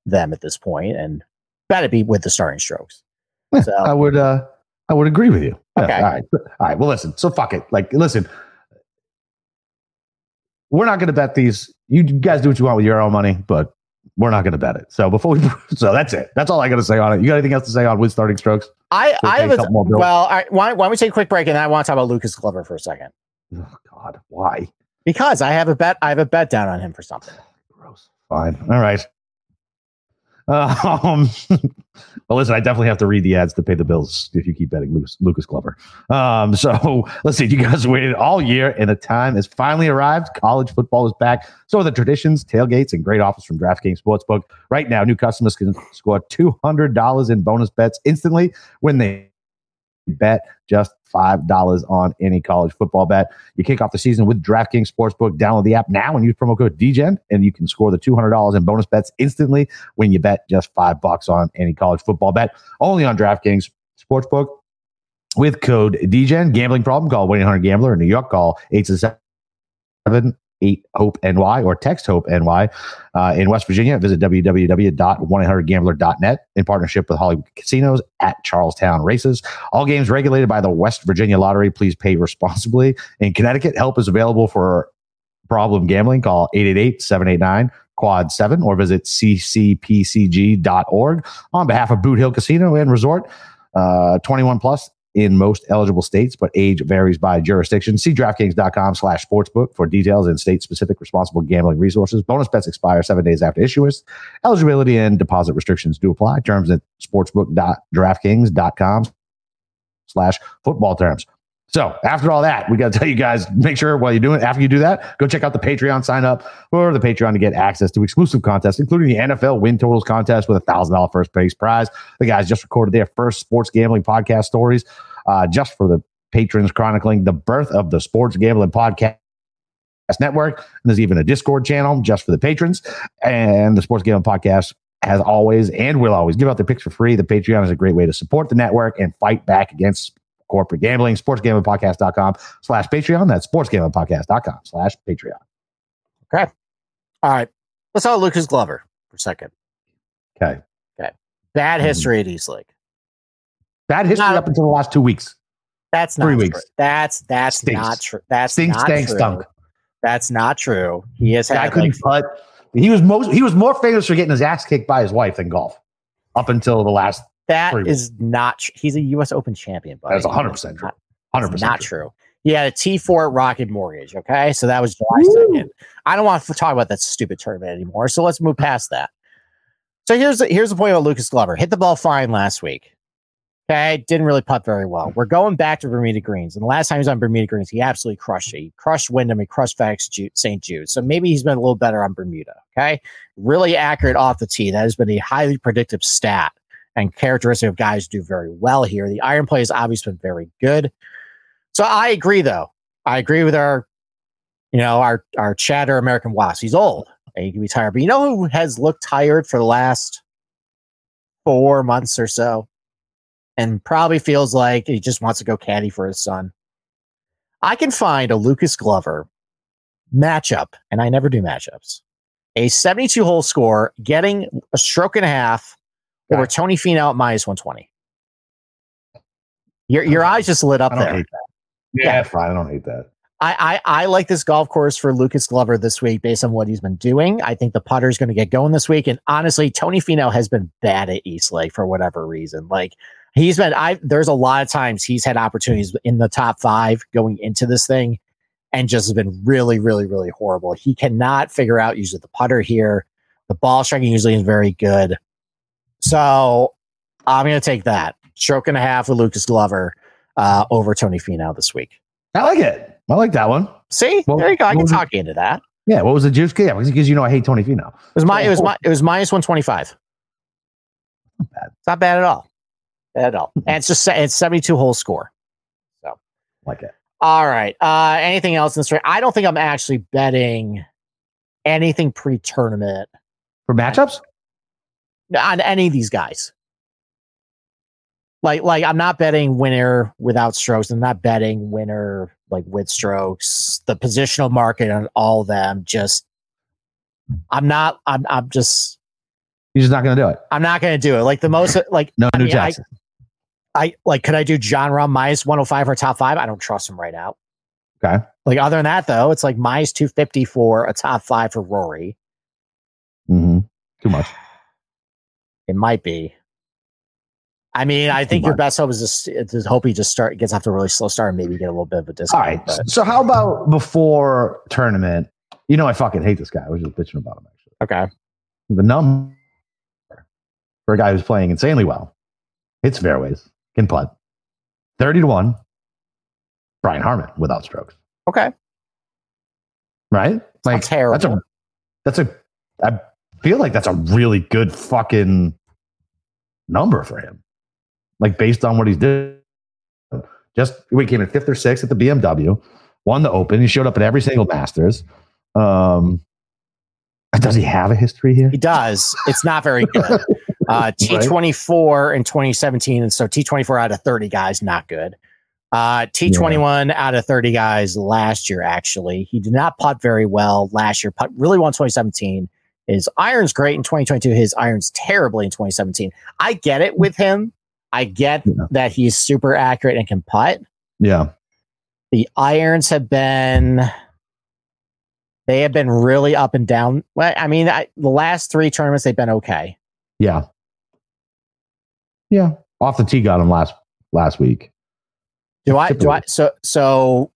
[SPEAKER 2] them at this point and bet it be with the starting strokes.
[SPEAKER 1] Yeah,
[SPEAKER 2] So
[SPEAKER 1] I would. uh I would agree with you. Yeah,
[SPEAKER 2] Okay.
[SPEAKER 1] All right. All right. Well, listen. So fuck it. Like, listen. We're not going to bet these. You guys do what you want with your own money, but we're not going to bet it. So before we, so that's it. That's all I got to say on it. You got anything else to say on with starting strokes?
[SPEAKER 2] I, I have
[SPEAKER 1] a
[SPEAKER 2] a,
[SPEAKER 1] couple more,
[SPEAKER 2] well, all right, why, why don't we take a quick break and then I want to talk about Lucas Glover for a second
[SPEAKER 1] Oh God, why?
[SPEAKER 2] because I have a bet. I have a bet down on him for something.
[SPEAKER 1] Gross. Fine. All right. Um, well, listen, I definitely have to read the ads to pay the bills if you keep betting Lucas, Lucas Glover. Um, so let's see. You guys waited all year, and the time has finally arrived. College football is back. So are the traditions, tailgates, and great offers from DraftKings Sportsbook. Right now, new customers can score two hundred dollars in bonus bets instantly when they bet just $5 on any college football bet. You kick off the season with DraftKings Sportsbook. Download the app now and use promo code DGEN, and you can score the $200 in bonus bets instantly when you bet just five bucks on any college football bet. Only on DraftKings Sportsbook with code DGEN. Gambling problem? Call 1 800 Gambler. In New York, call 877 8 Hope NY or text Hope NY. Uh, in West Virginia, visit www.1800gambler.net in partnership with Hollywood Casinos at Charlestown Races. All games regulated by the West Virginia Lottery. Please pay responsibly. In Connecticut, help is available for problem gambling. Call 888-789 quad 7 or visit ccpcg.org on behalf of Boot Hill Casino and Resort. Uh, 21 plus in most eligible states, but age varies by jurisdiction. See DraftKings.com slash sportsbook for details and state-specific responsible gambling resources. Bonus bets expire seven days after issuance. Eligibility and deposit restrictions do apply. Terms at sportsbook.draftkings.com slash football terms. So after all that, we got to tell you guys, make sure while you're doing it, after you do that, go check out the Patreon, sign up for the Patreon to get access to exclusive contests, including the NFL win totals contest with a thousand dollar first place prize. The guys just recorded their first sports gambling podcast stories uh, just for the patrons chronicling the birth of the Sports Gambling Podcast Network. And there's even a Discord channel just for the patrons. And the Sports Gambling Podcast has always and will always give out their picks for free. The Patreon is a great way to support the network and fight back against corporate gambling. Sportsgamblingpodcast.com slash Patreon. That's sportsgamblingpodcast.com slash Patreon.
[SPEAKER 2] Okay. All right. Let's talk Lucas Glover for a second.
[SPEAKER 1] Okay. Okay.
[SPEAKER 2] Bad
[SPEAKER 1] Mhm.
[SPEAKER 2] history at East Lake.
[SPEAKER 1] Bad history
[SPEAKER 2] Not-
[SPEAKER 1] up until the last two weeks.
[SPEAKER 2] That's not
[SPEAKER 1] Three
[SPEAKER 2] true.
[SPEAKER 1] weeks.
[SPEAKER 2] That's that's
[SPEAKER 1] Stinks.
[SPEAKER 2] not true. That's
[SPEAKER 1] Stink,
[SPEAKER 2] not
[SPEAKER 1] stank,
[SPEAKER 2] true.
[SPEAKER 1] stunk.
[SPEAKER 2] That's not true. He has had
[SPEAKER 1] couldn't
[SPEAKER 2] like,
[SPEAKER 1] putt. He was most he was more famous for getting his ass kicked by his wife than golf. Up until the last
[SPEAKER 2] that
[SPEAKER 1] three
[SPEAKER 2] is not. Tr- he's a U.S. Open champion. Buddy.
[SPEAKER 1] That's 100% true.
[SPEAKER 2] Not-
[SPEAKER 1] hundred percent
[SPEAKER 2] not true. He had a T4 Rocket Mortgage. Okay. So that was July
[SPEAKER 1] Woo.
[SPEAKER 2] 2nd. I don't want to talk about that stupid tournament anymore. So let's move past that. So here's the, here's the point about Lucas Glover. Hit the ball fine last week. Okay. Didn't really putt very well. We're going back to Bermuda Greens. And the last time he was on Bermuda Greens, he absolutely crushed it. He crushed Wyndham. He crushed FedEx Ju- St. Jude. So maybe he's been a little better on Bermuda. Okay. Really accurate off the tee. That has been a highly predictive stat and characteristic of guys do very well here. The iron play has obviously been very good. So I agree, though. I agree with our, you know, our our chatter American Wasp. He's old and he can be tired. But you know who has looked tired for the last four months or so, and probably feels like he just wants to go caddy for his son. I can find a Lucas Glover matchup, and I never do matchups. A 72 hole score, getting a stroke and a half over
[SPEAKER 1] Okay.
[SPEAKER 2] Tony Finau at minus 120. Your your eyes just lit up there.
[SPEAKER 1] Yeah,
[SPEAKER 2] Yeah.
[SPEAKER 1] fine. I don't hate that.
[SPEAKER 2] I, I I like this golf course for Lucas Glover this week based on what he's been doing. I think the putter is going to get going this week. And honestly, Tony Finau has been bad at East Lake for whatever reason. Like he's been, I there's a lot of times he's had opportunities in the top five going into this thing, and just has been really, really, really horrible. He cannot figure out usually the putter here. The ball striking usually is very good. So I'm going to take that stroke and a half with Lucas Glover uh, over Tony Finau this week.
[SPEAKER 1] I like it. I like that one.
[SPEAKER 2] See,
[SPEAKER 1] Well,
[SPEAKER 2] there you go. I can
[SPEAKER 1] it-
[SPEAKER 2] talk into that.
[SPEAKER 1] Yeah. What was the juice? Yeah, because you know I hate Tony Finau.
[SPEAKER 2] It was my, it was my, it was minus one twenty five.
[SPEAKER 1] Not bad.
[SPEAKER 2] It's not bad at all. Bad at all. And it's just it's seventy two whole score.
[SPEAKER 1] So like it.
[SPEAKER 2] All right. Uh, anything else in this race? I don't think I'm actually betting anything pre tournament
[SPEAKER 1] For matchups?
[SPEAKER 2] On any of these guys. Like, like I'm not betting winner without strokes. I'm not betting winner like with strokes. The positional market on all of them. Just, I'm not. I'm. I'm just.
[SPEAKER 1] You're just not going to do it.
[SPEAKER 2] I'm not going to do it. Like the most. Like
[SPEAKER 1] No
[SPEAKER 2] I
[SPEAKER 1] new
[SPEAKER 2] mean, I-
[SPEAKER 1] Jackson.
[SPEAKER 2] I like. Could I do Jon Rahm minus 105 for top five? I don't trust him right now.
[SPEAKER 1] Okay.
[SPEAKER 2] Like other than that, though, it's like minus 250 for a top five for Rory.
[SPEAKER 1] hmm Too much.
[SPEAKER 2] It might be. I mean, I think your best hope is just to hope he just start gets off to a really slow start and maybe get a little bit of a discount.
[SPEAKER 1] right.
[SPEAKER 2] But,
[SPEAKER 1] So how about before tournament? You know I fucking hate this guy. I was just bitching about him actually.
[SPEAKER 2] okay.
[SPEAKER 1] The number for a guy who's playing insanely well. Hits fairways, can putt. 30 to 1. Brian Harman without strokes.
[SPEAKER 2] Okay.
[SPEAKER 1] Right?
[SPEAKER 2] Like terrible.
[SPEAKER 1] That's a that's a I feel like that's a really good fucking number for him. Like based on what he's doing. Just we came in fifth or sixth at the BMW, won the open. He showed up at every single Masters. Um does he have a history here?
[SPEAKER 2] he does. It's not very good. Uh, T24 in 2017. And so T24 out of 30 guys, not good. Uh, T21 out of 30 guys last year, actually. He did not putt very well last year. Putt really won 2017. His iron's great in 2022. His iron's terribly in 2017. I get it with him. I get
[SPEAKER 1] Yeah.
[SPEAKER 2] that he's super accurate and can putt.
[SPEAKER 1] Yeah.
[SPEAKER 2] The irons have been they have been really up and down. Well, I mean, I, the last three tournaments they've been okay.
[SPEAKER 1] Yeah. Yeah. Off the tee got him last last week.
[SPEAKER 2] Do I do I so so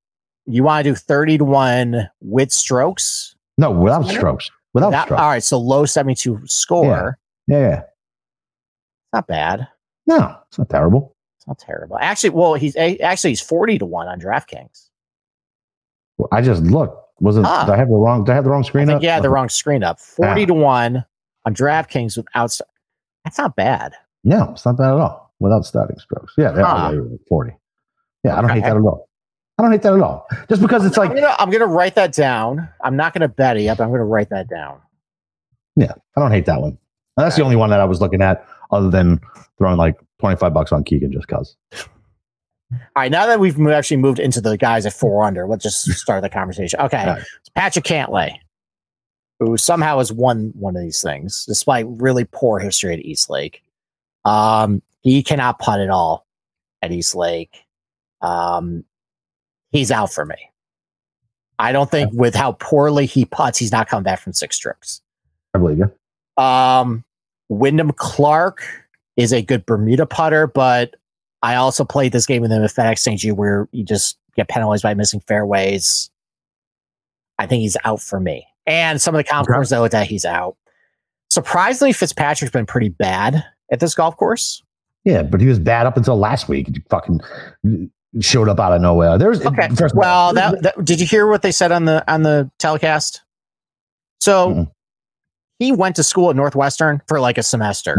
[SPEAKER 2] you want to do 30 to 1 with strokes?
[SPEAKER 1] No, without strokes. Without
[SPEAKER 2] That- all right, so low 72 score.
[SPEAKER 1] Yeah, yeah.
[SPEAKER 2] Not bad.
[SPEAKER 1] No, it's not terrible.
[SPEAKER 2] It's not terrible. Actually, well, he's actually he's 40 to 1 on DraftKings.
[SPEAKER 1] Well, I just looked. Wasn't
[SPEAKER 2] Ah.
[SPEAKER 1] did I have the wrong did I have the wrong screen up?
[SPEAKER 2] had the wrong screen up. 40
[SPEAKER 1] Yeah.
[SPEAKER 2] to 1 on DraftKings without That's not bad.
[SPEAKER 1] No, it's not bad at all. Without starting strokes. Yeah, yeah,
[SPEAKER 2] Huh.
[SPEAKER 1] 40. Yeah, I don't hate that at all. I don't hate that at all. Just because it's like,
[SPEAKER 2] I'm gonna, I'm gonna write that down. I'm not gonna bet it but I'm gonna write that down.
[SPEAKER 1] yeah, I don't hate that one. And that's the only one that I was looking at, other than throwing like twenty five bucks on Keegan just cause.
[SPEAKER 2] All right, now that we've actually moved into the guys at four under, let's just start the conversation. Okay,
[SPEAKER 1] right.
[SPEAKER 2] Patrick Cantlay, who somehow has won one of these things despite really poor history at East Lake. Um, he cannot putt at all at East Lake. Um, he's out for me. I don't think with how poorly he puts, he's not coming back from six strokes.
[SPEAKER 1] I believe you.
[SPEAKER 2] Um, Wyndham Clark is a good Bermuda putter, but I also played this game with him at FedEx St. Jude where you just get penalized by missing fairways. I think he's out for me. And some of the
[SPEAKER 1] Okay.
[SPEAKER 2] courses I looked at, he's out. Surprisingly, Fitzpatrick's been pretty bad at this golf course.
[SPEAKER 1] Yeah, but he was bad up until last week. Fucking showed up out of nowhere. There's
[SPEAKER 2] Okay.
[SPEAKER 1] First
[SPEAKER 2] Well, that, that did you hear what they said on the on the telecast? So
[SPEAKER 1] Mm-mm.
[SPEAKER 2] he went to school at Northwestern for like a semester,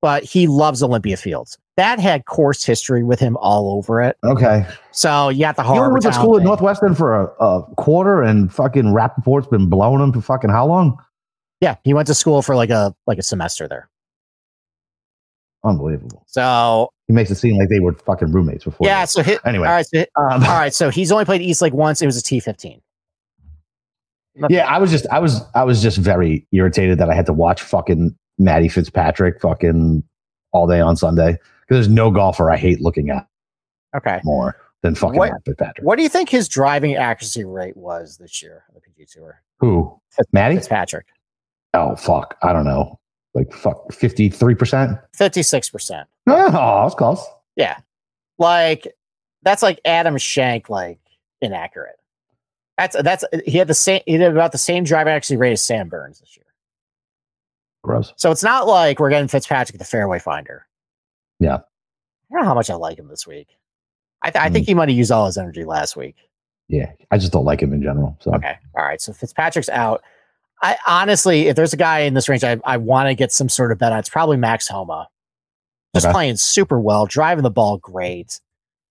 [SPEAKER 2] but he loves Olympia Fields. That had course history with him all over it.
[SPEAKER 1] okay.
[SPEAKER 2] So you got the hard.
[SPEAKER 1] went to school at Northwestern for a, a quarter, and fucking Rappaport's been blowing him for fucking how long?
[SPEAKER 2] Yeah, he went to school for like a like a semester there.
[SPEAKER 1] Unbelievable.
[SPEAKER 2] So
[SPEAKER 1] He makes it seem like they were fucking roommates before.
[SPEAKER 2] yeah,
[SPEAKER 1] this.
[SPEAKER 2] so hit,
[SPEAKER 1] Anyway.
[SPEAKER 2] all right, so hit-
[SPEAKER 1] Um,
[SPEAKER 2] all right, so he's only played East Lake once. It was a T fifteen.
[SPEAKER 1] yeah, I was just, I was, I was just very irritated that I had to watch fucking Maddie Fitzpatrick fucking all day on Sunday because there's no golfer I hate looking at
[SPEAKER 2] Okay.
[SPEAKER 1] more than fucking
[SPEAKER 2] What-
[SPEAKER 1] Matt Fitzpatrick.
[SPEAKER 2] What do you think his driving accuracy rate was this year on the PG Tour?
[SPEAKER 1] Who? Matty?
[SPEAKER 2] Fitzpatrick,
[SPEAKER 1] Oh fuck, I don't know. Like fuck, fifty three percent.
[SPEAKER 2] fifty six percent.
[SPEAKER 1] Ah, oh, that's close.
[SPEAKER 2] Yeah, like that's like Adam Schenk, like inaccurate. That's that's he had the same he had about the same driving accuracy rate as Sam Burns this year.
[SPEAKER 1] Gross.
[SPEAKER 2] So it's not like we're getting Fitzpatrick the fairway finder.
[SPEAKER 1] Yeah.
[SPEAKER 2] I don't know how much I like him this week. I, th- I think hmm. he might have used all his energy last week.
[SPEAKER 1] Yeah, I just don't like him in general. So
[SPEAKER 2] Okay. All right. So Fitzpatrick's out. I honestly, if there's a guy in this range I, I want to get some sort of bet on, it's probably Max Homa. Just
[SPEAKER 1] Okay.
[SPEAKER 2] playing super well, driving the ball great.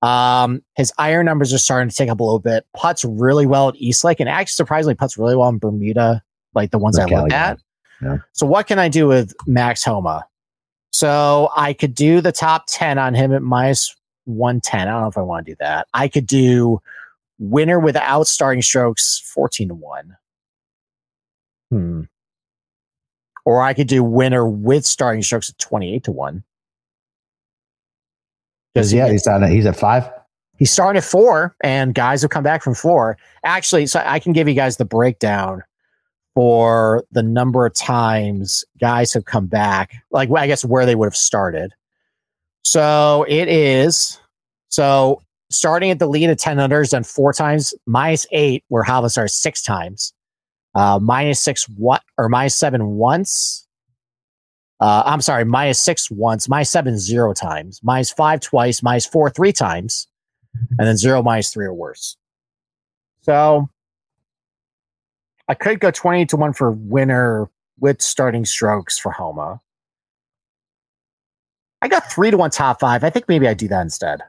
[SPEAKER 2] Um, his iron numbers are starting to take up a little bit. Putts really well at East Lake, and actually surprisingly puts really well in Bermuda, like the ones I looked at.
[SPEAKER 1] Yeah.
[SPEAKER 2] So what can I do with Max Homa? So I could do the top 10 on him at minus 110. I don't know if I want to do that. I could do winner without starting strokes 14 to 1. Hmm. Or I could do winner with starting strokes at 28 to 1.
[SPEAKER 1] Because yeah, he's at he's at five.
[SPEAKER 2] He's starting at four, and guys have come back from four. Actually, so I can give you guys the breakdown for the number of times guys have come back, like I guess where they would have started. So it is so starting at the lead at 10 unders done four times, minus eight, where Hava started six times, uh, minus six what or minus seven once. Uh, I'm sorry, minus six once, minus seven zero times, minus five twice, minus four three times, and then zero minus three or worse. So I could go 20 to one for winner with starting strokes for Homa. I got three to one top five. I think maybe I do that instead.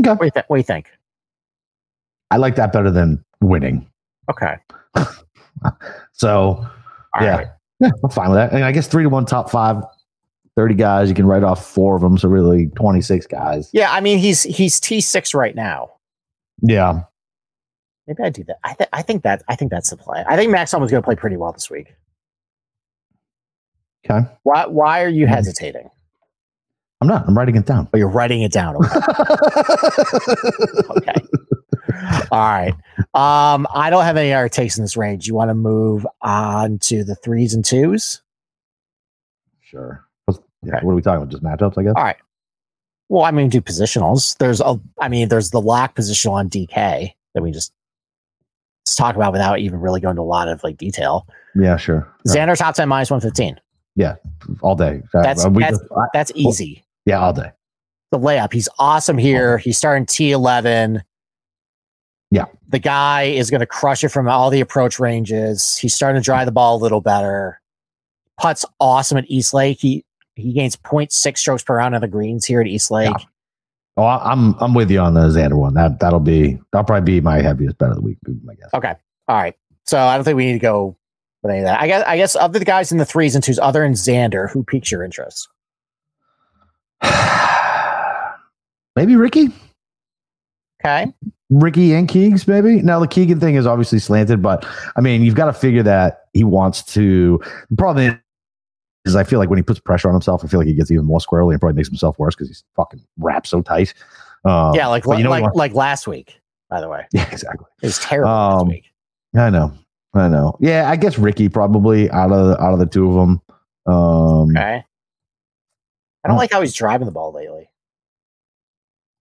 [SPEAKER 1] Okay,
[SPEAKER 2] What do th- what do you think?
[SPEAKER 1] I like that better than winning.
[SPEAKER 2] Okay.
[SPEAKER 1] So
[SPEAKER 2] All
[SPEAKER 1] Yeah.
[SPEAKER 2] right.
[SPEAKER 1] yeah, I'm fine with that. And I guess three to one top five, 30 guys. You can write off four of them, so really 26 guys.
[SPEAKER 2] Yeah, I mean he's he's T six right now.
[SPEAKER 1] Yeah,
[SPEAKER 2] Maybe I do that. I, th- I think that I think that's the play. I think Max Homa's going to play pretty well this week.
[SPEAKER 1] okay.
[SPEAKER 2] Why why are you hesitating?
[SPEAKER 1] I'm not. I'm writing it down.
[SPEAKER 2] Oh, you're writing it down. Okay. okay. All right. Um, I don't have any other takes in this range. You want to move on to the threes and twos?
[SPEAKER 1] Sure. Yeah,
[SPEAKER 2] Okay.
[SPEAKER 1] What are we talking about? Just matchups, I guess.
[SPEAKER 2] All right. Well, I mean, do positionals. There's a, I mean, there's the lock positional on DK that we just let's talk about without even really going to a lot of like detail.
[SPEAKER 1] Yeah, sure. Right.
[SPEAKER 2] Xander top 10 minus 115.
[SPEAKER 1] Yeah, All day.
[SPEAKER 2] That's-
[SPEAKER 1] Uh, we
[SPEAKER 2] that's-
[SPEAKER 1] I-
[SPEAKER 2] That's easy.
[SPEAKER 1] yeah, all day.
[SPEAKER 2] the layup. He's awesome here. He's starting T11.
[SPEAKER 1] Yeah.
[SPEAKER 2] The guy is going to crush it from all the approach ranges. He's starting to drive the ball a little better. Putt's awesome at East Lake. He he gains 0.6 strokes per round on the greens here at East Lake.
[SPEAKER 1] Oh, I- I'm I'm with you on the Xander one. That that'll be that'll probably be my heaviest bet of the week. I guess.
[SPEAKER 2] Okay. All right. So I don't think we need to go with any of that. I guess I guess of the guys in the threes and twos, other than Xander, who piques your interest?
[SPEAKER 1] maybe Ricky,
[SPEAKER 2] Okay.
[SPEAKER 1] Ricky and Keegs. Maybe now the Keegan thing is obviously slanted, but I mean you've got to figure that he wants to. The problem is, I feel like when he puts pressure on himself, I feel like he gets even more squirrely and probably makes himself worse because he's fucking wrapped so tight. Um,
[SPEAKER 2] yeah, like
[SPEAKER 1] you know
[SPEAKER 2] like like last week, by the way.
[SPEAKER 1] yeah, exactly.
[SPEAKER 2] It was terrible last
[SPEAKER 1] Um,
[SPEAKER 2] week.
[SPEAKER 1] I know. I know. Yeah, I guess Ricky probably out of the, out of the two of them. Um,
[SPEAKER 2] Okay. I don't like how he's driving the ball lately.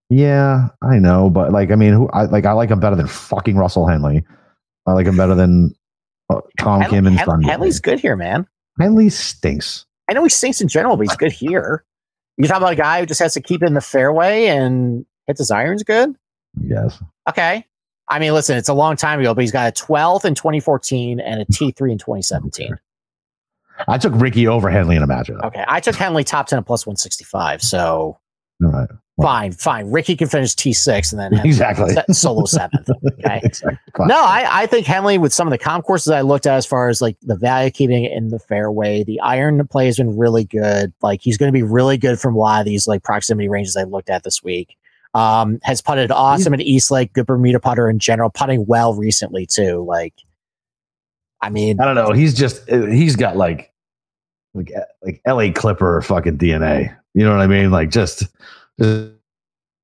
[SPEAKER 1] Yeah, I know, but like, I mean, who I like? I like him better than fucking Russell Henley. I like him better than uh, Tom Kim and
[SPEAKER 2] Hen-
[SPEAKER 1] Sunday.
[SPEAKER 2] Henley's good here, man.
[SPEAKER 1] Henley stinks.
[SPEAKER 2] I know he stinks in general, but he's good here. You talk about a guy who just has to keep it in the fairway and hit his irons good.
[SPEAKER 1] Yes.
[SPEAKER 2] Okay. I mean, listen, it's a long time ago, but he's got a 12th in 2014 and a T3 in 2017.
[SPEAKER 1] I took Ricky over Henley in a matchup.
[SPEAKER 2] Okay. I took Henley top 10 plus 165. So
[SPEAKER 1] All right.
[SPEAKER 2] Fine, fine. Ricky can finish T6 and then
[SPEAKER 1] Exactly.
[SPEAKER 2] set- solo seventh. Okay.
[SPEAKER 1] exactly.
[SPEAKER 2] No, I, I think Henley, with some of the comp courses I looked at as far as like the value keeping in the fairway, the iron play has been really good. Like he's going to be really good from a lot of these like proximity ranges I looked at this week. Um, has putted awesome at East Lake, good Bermuda putter in general, putting well recently too. Like, I mean,
[SPEAKER 1] I don't know. He's just he's got like like like L.A. Clipper fucking DNA. You know what I mean? Like just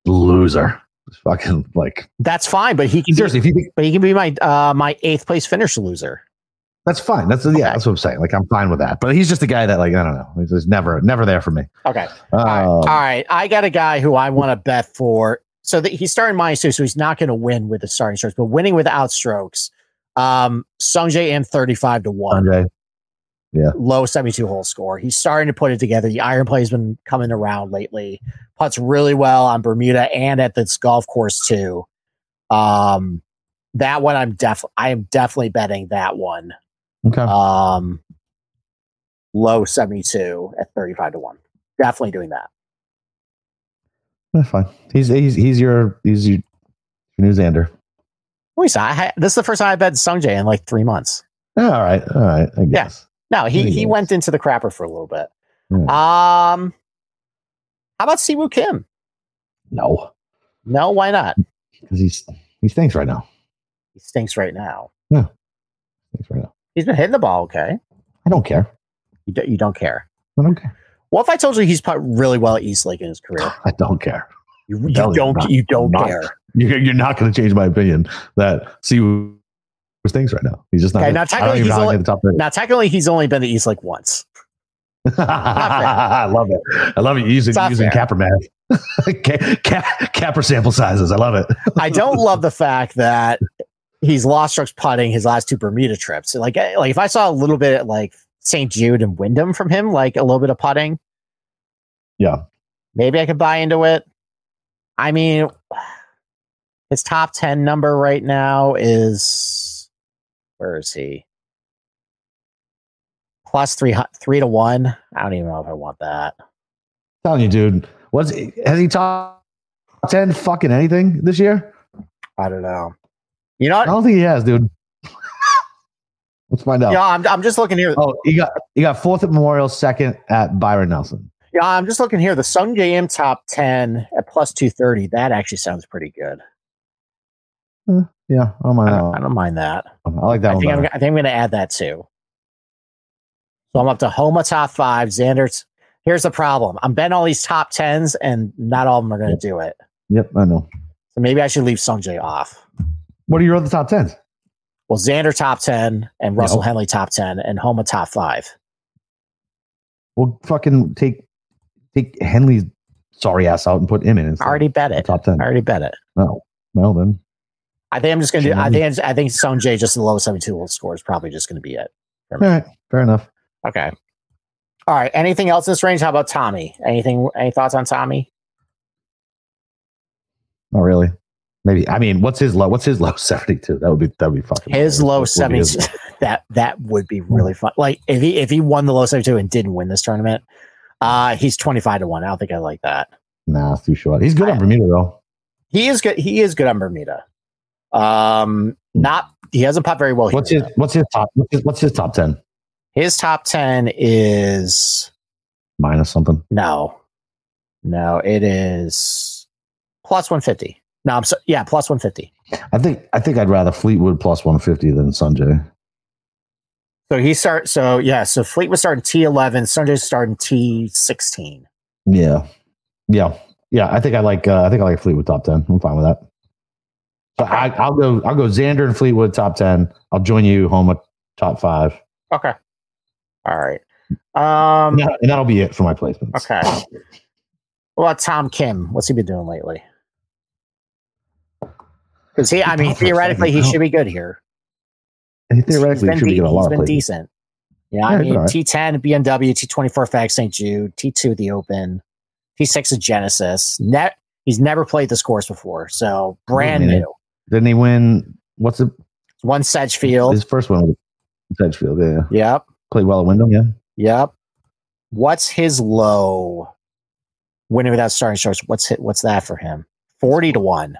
[SPEAKER 1] loser. Fucking like
[SPEAKER 2] that's fine, but he can be,
[SPEAKER 1] seriously. If you think
[SPEAKER 2] but he can be my uh my eighth place finish loser.
[SPEAKER 1] that's fine, that's yeah, that's what I'm saying. Like I'm fine with that. But he's just a guy that like I don't know. He's just never never there for me.
[SPEAKER 2] Okay.
[SPEAKER 1] Um,
[SPEAKER 2] All right. All right. I got a guy who I want to bet for. So that he's starting minus two, so he's not going to win with the starting strokes, but winning without strokes. Um, Sungjae Im thirty five to one,
[SPEAKER 1] Andre.
[SPEAKER 2] low seventy two hole score. He's starting to put it together. The iron play has been coming around lately. Puts really well on Bermuda and at this golf course too. Um, that one I'm def I am definitely betting that one.
[SPEAKER 1] Okay.
[SPEAKER 2] Um, low seventy two at thirty five to one. Definitely doing that.
[SPEAKER 1] That's fine. He's he's he's your he's your new Xander.
[SPEAKER 2] Wait, so I ha- this is the first time I've bet Sungjae in like three months.
[SPEAKER 1] All right. All right. I guess.
[SPEAKER 2] No, he he went into the crapper for a little bit.
[SPEAKER 1] Yeah.
[SPEAKER 2] Um, how about Siwoo Kim?
[SPEAKER 1] No,
[SPEAKER 2] No, why not?
[SPEAKER 1] because he's he stinks right now.
[SPEAKER 2] He stinks right now.
[SPEAKER 1] Yeah, Stinks right now.
[SPEAKER 2] He's been hitting the ball okay.
[SPEAKER 1] I don't care.
[SPEAKER 2] You, do, you don't care.
[SPEAKER 1] I don't care.
[SPEAKER 2] What if I told you he's put really well at East Lake in his career?
[SPEAKER 1] I don't care.
[SPEAKER 2] You, you don't.
[SPEAKER 1] not-
[SPEAKER 2] you don't
[SPEAKER 1] not.
[SPEAKER 2] care.
[SPEAKER 1] You're, you're not going to change my opinion that Siwoo stinks right now. He's just not.
[SPEAKER 2] Okay, now technically he's
[SPEAKER 1] know how to
[SPEAKER 2] only-
[SPEAKER 1] get the top thirty.
[SPEAKER 2] Now, technically, he's only been to East Lake once.
[SPEAKER 1] I love it. I love it. Using using capper math, Ca- ca- capper sample sizes. I love it.
[SPEAKER 2] I don't love the fact that he's lost strokes putting his last two Bermuda trips. Like, eh, like if I saw a little bit at like St. Jude and Wyndham from him, like a little bit of putting,
[SPEAKER 1] Yeah.
[SPEAKER 2] maybe I could buy into it. I mean, his top 10 number right now is where is he? Plus three, three to one. I don't even know if I want that.
[SPEAKER 1] telling you, dude. What's has he top ten fucking anything this year?
[SPEAKER 2] I don't know. You know
[SPEAKER 1] I don't think he has, dude. Let's find out.
[SPEAKER 2] Yeah, I'm, I'm just looking here.
[SPEAKER 1] Oh, you got he got fourth at Memorial, second at Byron Nelson.
[SPEAKER 2] Yeah, I'm just looking here. The Sungjae top 10 at plus 230. That actually sounds pretty good.
[SPEAKER 1] Eh, yeah, I don't mind
[SPEAKER 2] I
[SPEAKER 1] that.
[SPEAKER 2] don't, I don't mind that.
[SPEAKER 1] I like that
[SPEAKER 2] I
[SPEAKER 1] one.
[SPEAKER 2] think, I'm. I think I'm going to add that too. So I'm up to Homa top five. Xander's. Here's the problem. I'm betting all these top tens, and not all of them are going to do it.
[SPEAKER 1] Yep, I know.
[SPEAKER 2] So maybe I should leave Sungjae off.
[SPEAKER 1] What are your other top tens?
[SPEAKER 2] Well, Xander top 10 and Russell
[SPEAKER 1] Yep.
[SPEAKER 2] Henley top 10 and Homa top five.
[SPEAKER 1] We'll fucking take take Henley's sorry ass out and put him in.
[SPEAKER 2] I already bet it.
[SPEAKER 1] top ten.
[SPEAKER 2] I already bet it.
[SPEAKER 1] No, well then.
[SPEAKER 2] I think I'm just going to do, I think, I think think Sungjae just the lowest 72 will score is probably just going to be it.
[SPEAKER 1] All right, fair enough.
[SPEAKER 2] Okay. All right. Anything else in this range? How about Tommy? Anything? Any thoughts on Tommy?
[SPEAKER 1] Not really. Maybe. I mean, what's his low? What's his low seventy two? That would be that would be fucking.
[SPEAKER 2] His low seventy. That that would be really fun. Like if he if he won the low seventy two and didn't win this tournament, uh, he's twenty five to one. I don't think I like that.
[SPEAKER 1] Nah, it's too short. He's good on Bermuda though.
[SPEAKER 2] He is good. He is good on Bermuda. Um, not he hasn't popped very well.
[SPEAKER 1] What's
[SPEAKER 2] here.
[SPEAKER 1] his What's his top? What's his, what's his top ten?
[SPEAKER 2] His top ten is
[SPEAKER 1] Minus something.
[SPEAKER 2] no, no. It is plus one fifty. No, I'm so yeah, plus one fifty.
[SPEAKER 1] I think I think I'd rather Fleetwood plus one fifty than Sungjae.
[SPEAKER 2] So he start. So yeah. So Fleet was starting T eleven. Sungjae's starting T sixteen.
[SPEAKER 1] Yeah, yeah, yeah. I think I like. Uh, I think I like Fleetwood top ten. I'm fine with that. But I, I'll go. I'll go Xander and Fleetwood top ten. I'll join you home at top five.
[SPEAKER 2] Okay. All right. Um.
[SPEAKER 1] And, that, that'll be it for my placements.
[SPEAKER 2] Okay. What about Tom Kim? What's he been doing lately? Because he, I mean, theoretically, he should be good here.
[SPEAKER 1] And theoretically, he should be
[SPEAKER 2] de-
[SPEAKER 1] getting a lot
[SPEAKER 2] he's
[SPEAKER 1] of
[SPEAKER 2] been decent. Yeah,
[SPEAKER 1] Yeah,
[SPEAKER 2] I mean,
[SPEAKER 1] right.
[SPEAKER 2] T10 BMW, T24 Fag St. Jude, T2 the Open, T6 is Genesis. Net, he's never played this course before, so brand new.
[SPEAKER 1] Didn't he win? What's the
[SPEAKER 2] One Sedgefield.
[SPEAKER 1] his first one? Was Sedgefield. Yeah,
[SPEAKER 2] Yep,
[SPEAKER 1] played well at Wyndham. Yeah,
[SPEAKER 2] yep. What's his low? Winning without starting starts. What's hit? What's that for him? Forty to one.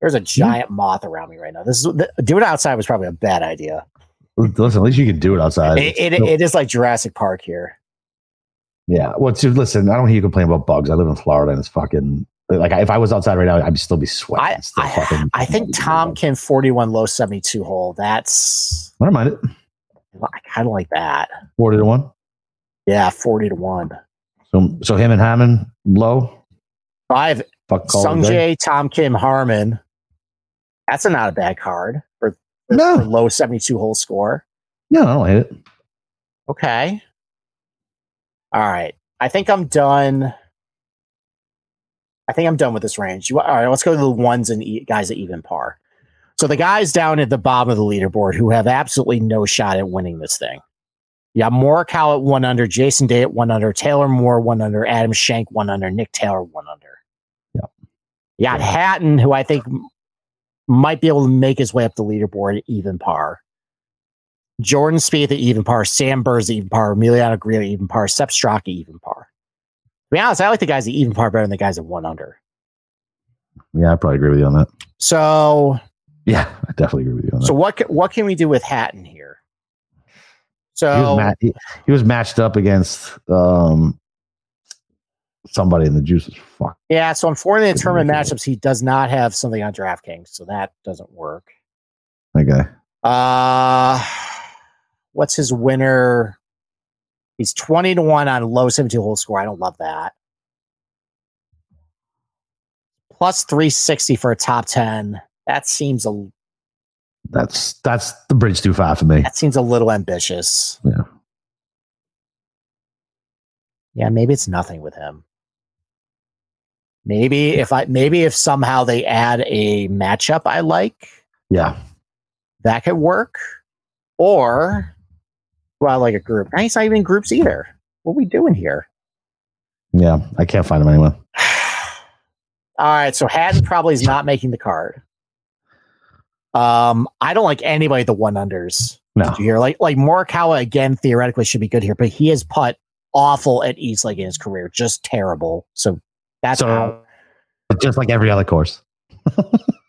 [SPEAKER 2] There's a hmm. giant moth around me right now. This is doing it outside was probably a bad idea.
[SPEAKER 1] listen. At least you can do it outside.
[SPEAKER 2] It, it, it is like Jurassic Park here.
[SPEAKER 1] Yeah. Well, listen, I don't hear you complain about bugs. I live in Florida and it's fucking like if I was outside right now, I'd still be sweating.
[SPEAKER 2] I,
[SPEAKER 1] still
[SPEAKER 2] I,
[SPEAKER 1] fucking-
[SPEAKER 2] I think Tom Kim 41 low 72 hole. That's
[SPEAKER 1] I don't mind it.
[SPEAKER 2] I kind of like that.
[SPEAKER 1] Forty to one.
[SPEAKER 2] Yeah, 40 to 1.
[SPEAKER 1] So, so him and Harman low.
[SPEAKER 2] Five
[SPEAKER 1] Fuck call
[SPEAKER 2] Sung
[SPEAKER 1] it a day.
[SPEAKER 2] Jae, Tom Kim, Harman. That's a not a bad card for,
[SPEAKER 1] No.
[SPEAKER 2] for low 72 hole score.
[SPEAKER 1] No, I don't hate it.
[SPEAKER 2] Okay. All right. I think I'm done. I think I'm done with this range. You, all right, let's go to the ones and e- guys at even par. So the guys down at the bottom of the leaderboard who have absolutely no shot at winning this thing. You got Morikawa at one under, Jason Day at one under, Taylor Moore one under, Adam Schenk one under, Nick Taylor one under.
[SPEAKER 1] Yep.
[SPEAKER 2] You got
[SPEAKER 1] Yeah.
[SPEAKER 2] Hatton, who I think might be able to make his way up the leaderboard at even par. Jordan Spieth at even par, Sam Burns at even par, Emiliano Grillo at even par, Sepp Straka even par. Be honest, I like the guys at even par better than the guys at one under.
[SPEAKER 1] Yeah, I probably agree with you on that.
[SPEAKER 2] So,
[SPEAKER 1] Yeah, I definitely agree with you on that.
[SPEAKER 2] so what what can we do with Hatton here?
[SPEAKER 1] he, was
[SPEAKER 2] So
[SPEAKER 1] ma- he, he was matched up against um somebody in the juices. Fuck.
[SPEAKER 2] yeah, so unfortunately, in tournament matchups, he does not have something on DraftKings, so that doesn't work.
[SPEAKER 1] That guy.
[SPEAKER 2] Uh what's his winner? He's 20 to 1 on low 72 hole score. I don't love that. Plus 360 for a top 10. That seems a
[SPEAKER 1] That's that's the bridge too far for me.
[SPEAKER 2] that seems a little ambitious.
[SPEAKER 1] Yeah.
[SPEAKER 2] Yeah, maybe it's nothing with him. Maybe if I maybe if somehow they add a matchup I like,
[SPEAKER 1] Yeah.
[SPEAKER 2] that could work. Or well, like a group. Now he's not even in groups either. What are we doing here?
[SPEAKER 1] Yeah. I can't find him anywhere.
[SPEAKER 2] All right, so Hatton probably is not making the card. Um, I don't like anybody the one unders.
[SPEAKER 1] No.
[SPEAKER 2] Hear? Like like Morikawa again theoretically should be good here, but he has put awful at East Lake in his career, just terrible. So that's.
[SPEAKER 1] So just like every other course.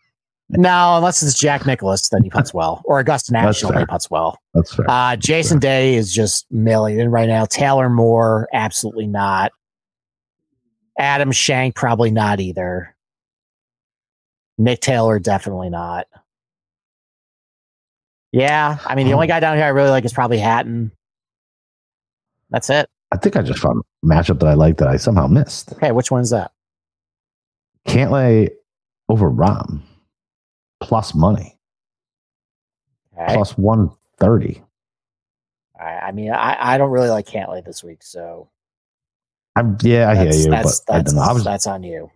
[SPEAKER 2] No, unless it's Jack Nicklaus, then he puts well, or Augusta National, he puts well.
[SPEAKER 1] That's fair.
[SPEAKER 2] Uh, Jason Day is just milling in right now. Taylor Moore, absolutely not. Adam Schenk, probably not either. Nick Taylor, definitely not. Yeah, I mean, the only guy down here I really like is probably Hatton. That's it.
[SPEAKER 1] I think I just found a matchup that I like that I somehow missed.
[SPEAKER 2] Okay, which one's that?
[SPEAKER 1] Cantlay over Rahm plus money
[SPEAKER 2] Okay.
[SPEAKER 1] plus one thirty.
[SPEAKER 2] I, I mean, I, I don't really like Cantlay this week, so
[SPEAKER 1] I'm yeah, I hear you,
[SPEAKER 2] that's
[SPEAKER 1] but I
[SPEAKER 2] that's,
[SPEAKER 1] don't know. I was
[SPEAKER 2] that's on you.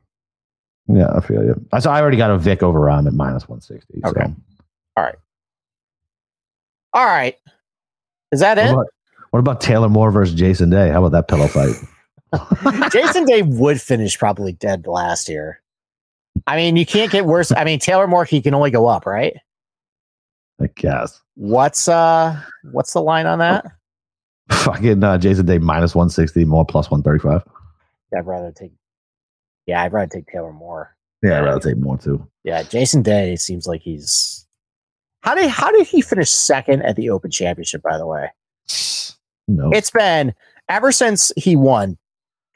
[SPEAKER 1] yeah, I feel you. I so I already got a Vic over on at minus one sixty.
[SPEAKER 2] Okay.
[SPEAKER 1] So.
[SPEAKER 2] All right, is that
[SPEAKER 1] What
[SPEAKER 2] it?
[SPEAKER 1] about, what about Taylor Moore versus Jason Day? How about that pillow fight?
[SPEAKER 2] Jason Day would finish probably dead last year. I mean, you can't get worse. I mean, Taylor Moore, he can only go up, right?
[SPEAKER 1] I guess.
[SPEAKER 2] What's uh what's the line on that?
[SPEAKER 1] Fucking uh, Jason Day minus one sixty, Moore plus one thirty five.
[SPEAKER 2] Yeah, I'd rather take Yeah, I'd rather take Taylor Moore.
[SPEAKER 1] Yeah, I'd rather take Moore too.
[SPEAKER 2] Yeah, Jason Day seems like he's. How did how did he finish second at the Open Championship? By the way,
[SPEAKER 1] No.
[SPEAKER 2] it's been ever since he won.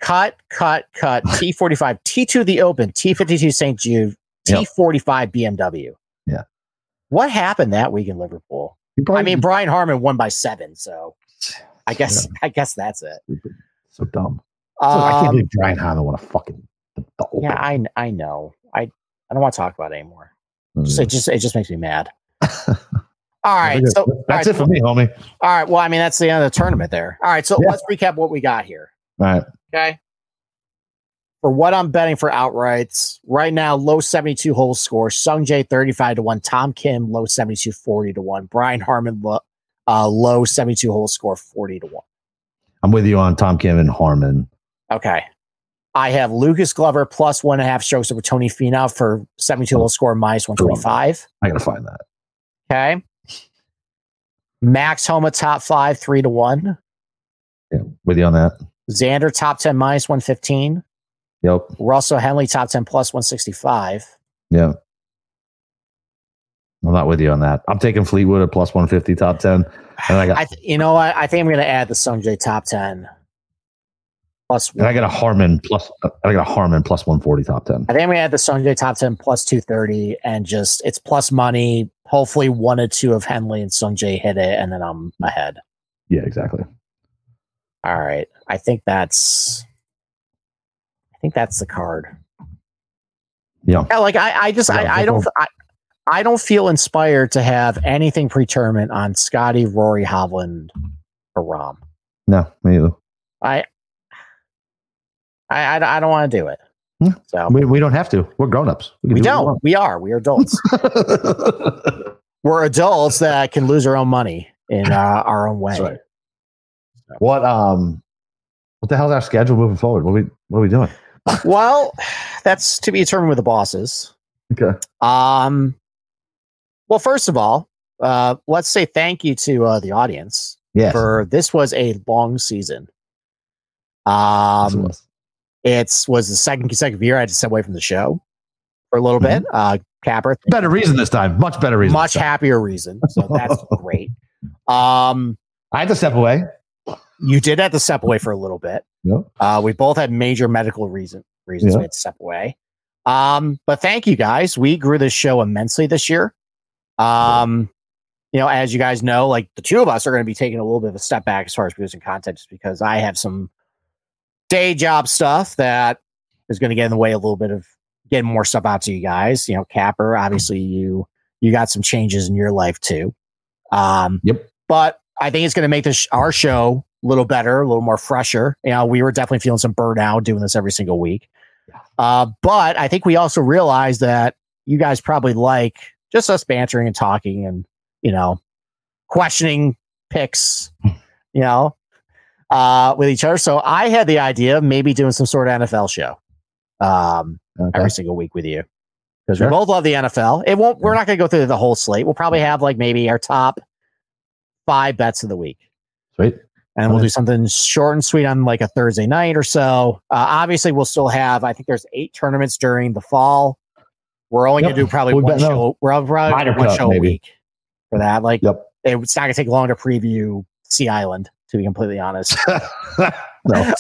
[SPEAKER 2] Cut, cut, cut. T forty five, T two the Open, T fifty two St Jude, T
[SPEAKER 1] Yep.
[SPEAKER 2] forty five BMW.
[SPEAKER 1] Yeah.
[SPEAKER 2] What happened that week in Liverpool?
[SPEAKER 1] Probably-
[SPEAKER 2] I mean, Brian Harman won by seven, so I guess I guess that's it.
[SPEAKER 1] Stupid. so dumb. So I can't
[SPEAKER 2] Um,
[SPEAKER 1] believe Brian Harman won a fucking. The, the
[SPEAKER 2] yeah, I I know. I I don't want to talk about it anymore. Just,
[SPEAKER 1] Mm.
[SPEAKER 2] it just it just makes me mad. All right, so
[SPEAKER 1] that's
[SPEAKER 2] right,
[SPEAKER 1] it for me, homie.
[SPEAKER 2] All right. Well, I mean, that's the end of the tournament there. All right. So
[SPEAKER 1] Yeah.
[SPEAKER 2] let's recap what we got here.
[SPEAKER 1] All right.
[SPEAKER 2] Okay. For what I'm betting for outrights right now, low 72 hole score. Sung Jae 35 to 1. Tom Kim, low 72 40 to 1. Brian Harman, low, uh, low 72 hole score 40 to 1.
[SPEAKER 1] I'm with you on Tom Kim and Harman.
[SPEAKER 2] Okay. I have Lucas Glover plus one and a half strokes over Tony Finau for 72 hole score minus 125.
[SPEAKER 1] I gotta find that.
[SPEAKER 2] Okay. Max Homa top five, three to one.
[SPEAKER 1] Yeah, with you on that.
[SPEAKER 2] Xander top 10 minus 115.
[SPEAKER 1] Yep.
[SPEAKER 2] Russell Henley top 10 plus 165.
[SPEAKER 1] Yeah. I'm not with you on that. I'm taking Fleetwood at plus 150 top 10. And I got
[SPEAKER 2] I th- you know what? I think I'm going to add the Sung Jae top 10 plus
[SPEAKER 1] and I got a Harman plus I got a Harman plus 140 top 10.
[SPEAKER 2] I think I'm going to add the Sung Jae top 10 plus 230 and just it's plus money. Hopefully one or two of Henley and Sung Jae hit it and then I'm ahead.
[SPEAKER 1] Yeah, exactly.
[SPEAKER 2] All right. I think that's I think that's the card.
[SPEAKER 1] Yeah.
[SPEAKER 2] Yeah, like I, I just
[SPEAKER 1] Yeah,
[SPEAKER 2] I, I don't I, I don't feel inspired to have anything pre-tournament on Scotty, Rory, Hovland, or Rahm.
[SPEAKER 1] No, me either.
[SPEAKER 2] I I I, I don't want to do it.
[SPEAKER 1] Hmm.
[SPEAKER 2] So
[SPEAKER 1] We, we don't have to. We're grown-ups.
[SPEAKER 2] we
[SPEAKER 1] can do
[SPEAKER 2] don't. We are. We are adults.
[SPEAKER 1] we.
[SPEAKER 2] We're adults that can lose our own money in uh, our own way.
[SPEAKER 1] That's right. What um what the hell's our schedule moving forward? What are we what are we doing?
[SPEAKER 2] Well, that's to be determined with the bosses.
[SPEAKER 1] Okay.
[SPEAKER 2] Um, well, first of all, uh, let's say thank you to uh, the audience
[SPEAKER 1] Yes.
[SPEAKER 2] for this was a long season.
[SPEAKER 1] Yes, it
[SPEAKER 2] Um,
[SPEAKER 1] was.
[SPEAKER 2] it's was the second consecutive year I had to step away from the show for a little
[SPEAKER 1] Mhm.
[SPEAKER 2] bit. Uh, Capper,
[SPEAKER 1] better reason this time. Much better reason.
[SPEAKER 2] much happier reason, so that's great. Um,
[SPEAKER 1] I had to step away.
[SPEAKER 2] You did have to step away for a little bit.
[SPEAKER 1] Yep.
[SPEAKER 2] Uh, we both had major medical reason reasons we had to step away. Um, but thank you guys. We grew this show immensely this year. Um, you know, as you guys know, like the two of us are going to be taking a little bit of a step back as far as producing content, just because I have some day job stuff that is going to get in the way a little bit of getting more stuff out to you guys. You know, Capper, obviously you you got some changes in your life too. Um,
[SPEAKER 1] Yep.
[SPEAKER 2] but I think it's going to make this our show a little better, a little more fresher. You know, we were definitely feeling some burnout doing this every single week. Uh, but I think we also realized that you guys probably like just us bantering and talking and, you know, questioning picks, you know, uh, with each other. So I had the idea of maybe doing some sort of NFL show um,
[SPEAKER 1] Okay.
[SPEAKER 2] every single week with you because
[SPEAKER 1] Sure.
[SPEAKER 2] we both love the NFL. It won't. We're not going to go through the whole slate. We'll probably have like maybe our top five bets of the week
[SPEAKER 1] Sweet.
[SPEAKER 2] And we'll do something short and sweet on like a Thursday night or so. Uh, obviously, we'll still have. I think there's eight tournaments during the fall. We're only
[SPEAKER 1] Yep.
[SPEAKER 2] going to do probably
[SPEAKER 1] We
[SPEAKER 2] one
[SPEAKER 1] bet no.
[SPEAKER 2] show. We're probably gonna do one
[SPEAKER 1] Cup,
[SPEAKER 2] show a week for that. Like
[SPEAKER 1] Yep.
[SPEAKER 2] it's not going to take long to preview Sea Island. To be completely honest,
[SPEAKER 1] no.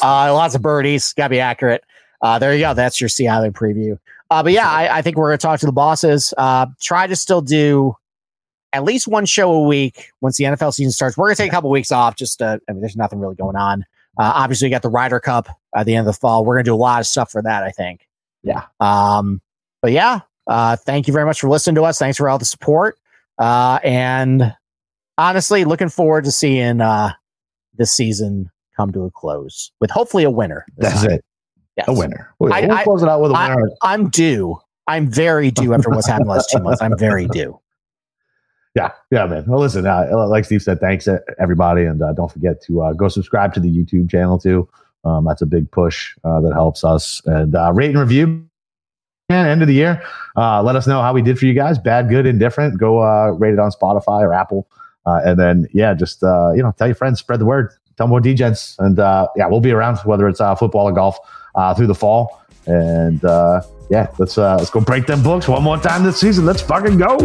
[SPEAKER 2] uh, lots of birdies. Got to be accurate. Uh, there you go. That's your Sea Island preview. Uh, but yeah, I, I think we're going to talk to the bosses. Uh, try to still do at least one show a week once the NFL season starts. We're going to take a couple weeks off. Just uh, I mean, there's nothing really going on. Uh, obviously, we got the Ryder Cup at the end of the fall. We're going to do a lot of stuff for that. I think.
[SPEAKER 1] Yeah.
[SPEAKER 2] Um. But yeah. Uh. Thank you very much for listening to us. Thanks for all the support. Uh. And honestly, looking forward to seeing uh this season come to a close with hopefully a winner.
[SPEAKER 1] That's
[SPEAKER 2] time.
[SPEAKER 1] it.
[SPEAKER 2] Yes.
[SPEAKER 1] A winner. We'll,
[SPEAKER 2] I-
[SPEAKER 1] we'll
[SPEAKER 2] I-
[SPEAKER 1] close it out with a
[SPEAKER 2] I-
[SPEAKER 1] winner.
[SPEAKER 2] I'm due. I'm very due after what's happened the last two months. I'm very due.
[SPEAKER 1] Yeah. Yeah, man. Well, listen, uh, like Steve said, thanks uh, everybody. And uh, don't forget to uh, go subscribe to the YouTube channel too. Um, that's a big push uh, that helps us. And uh, rate and review. And end of the year, let us know how we did for you guys. Bad, good, indifferent. Go rate it on Spotify or Apple. And then, yeah, just, you know, tell your friends, spread the word, tell more DJs. And yeah, we'll be around, whether it's football or golf through the fall. And yeah, let's let's go break them books one more time this season. Let's fucking go.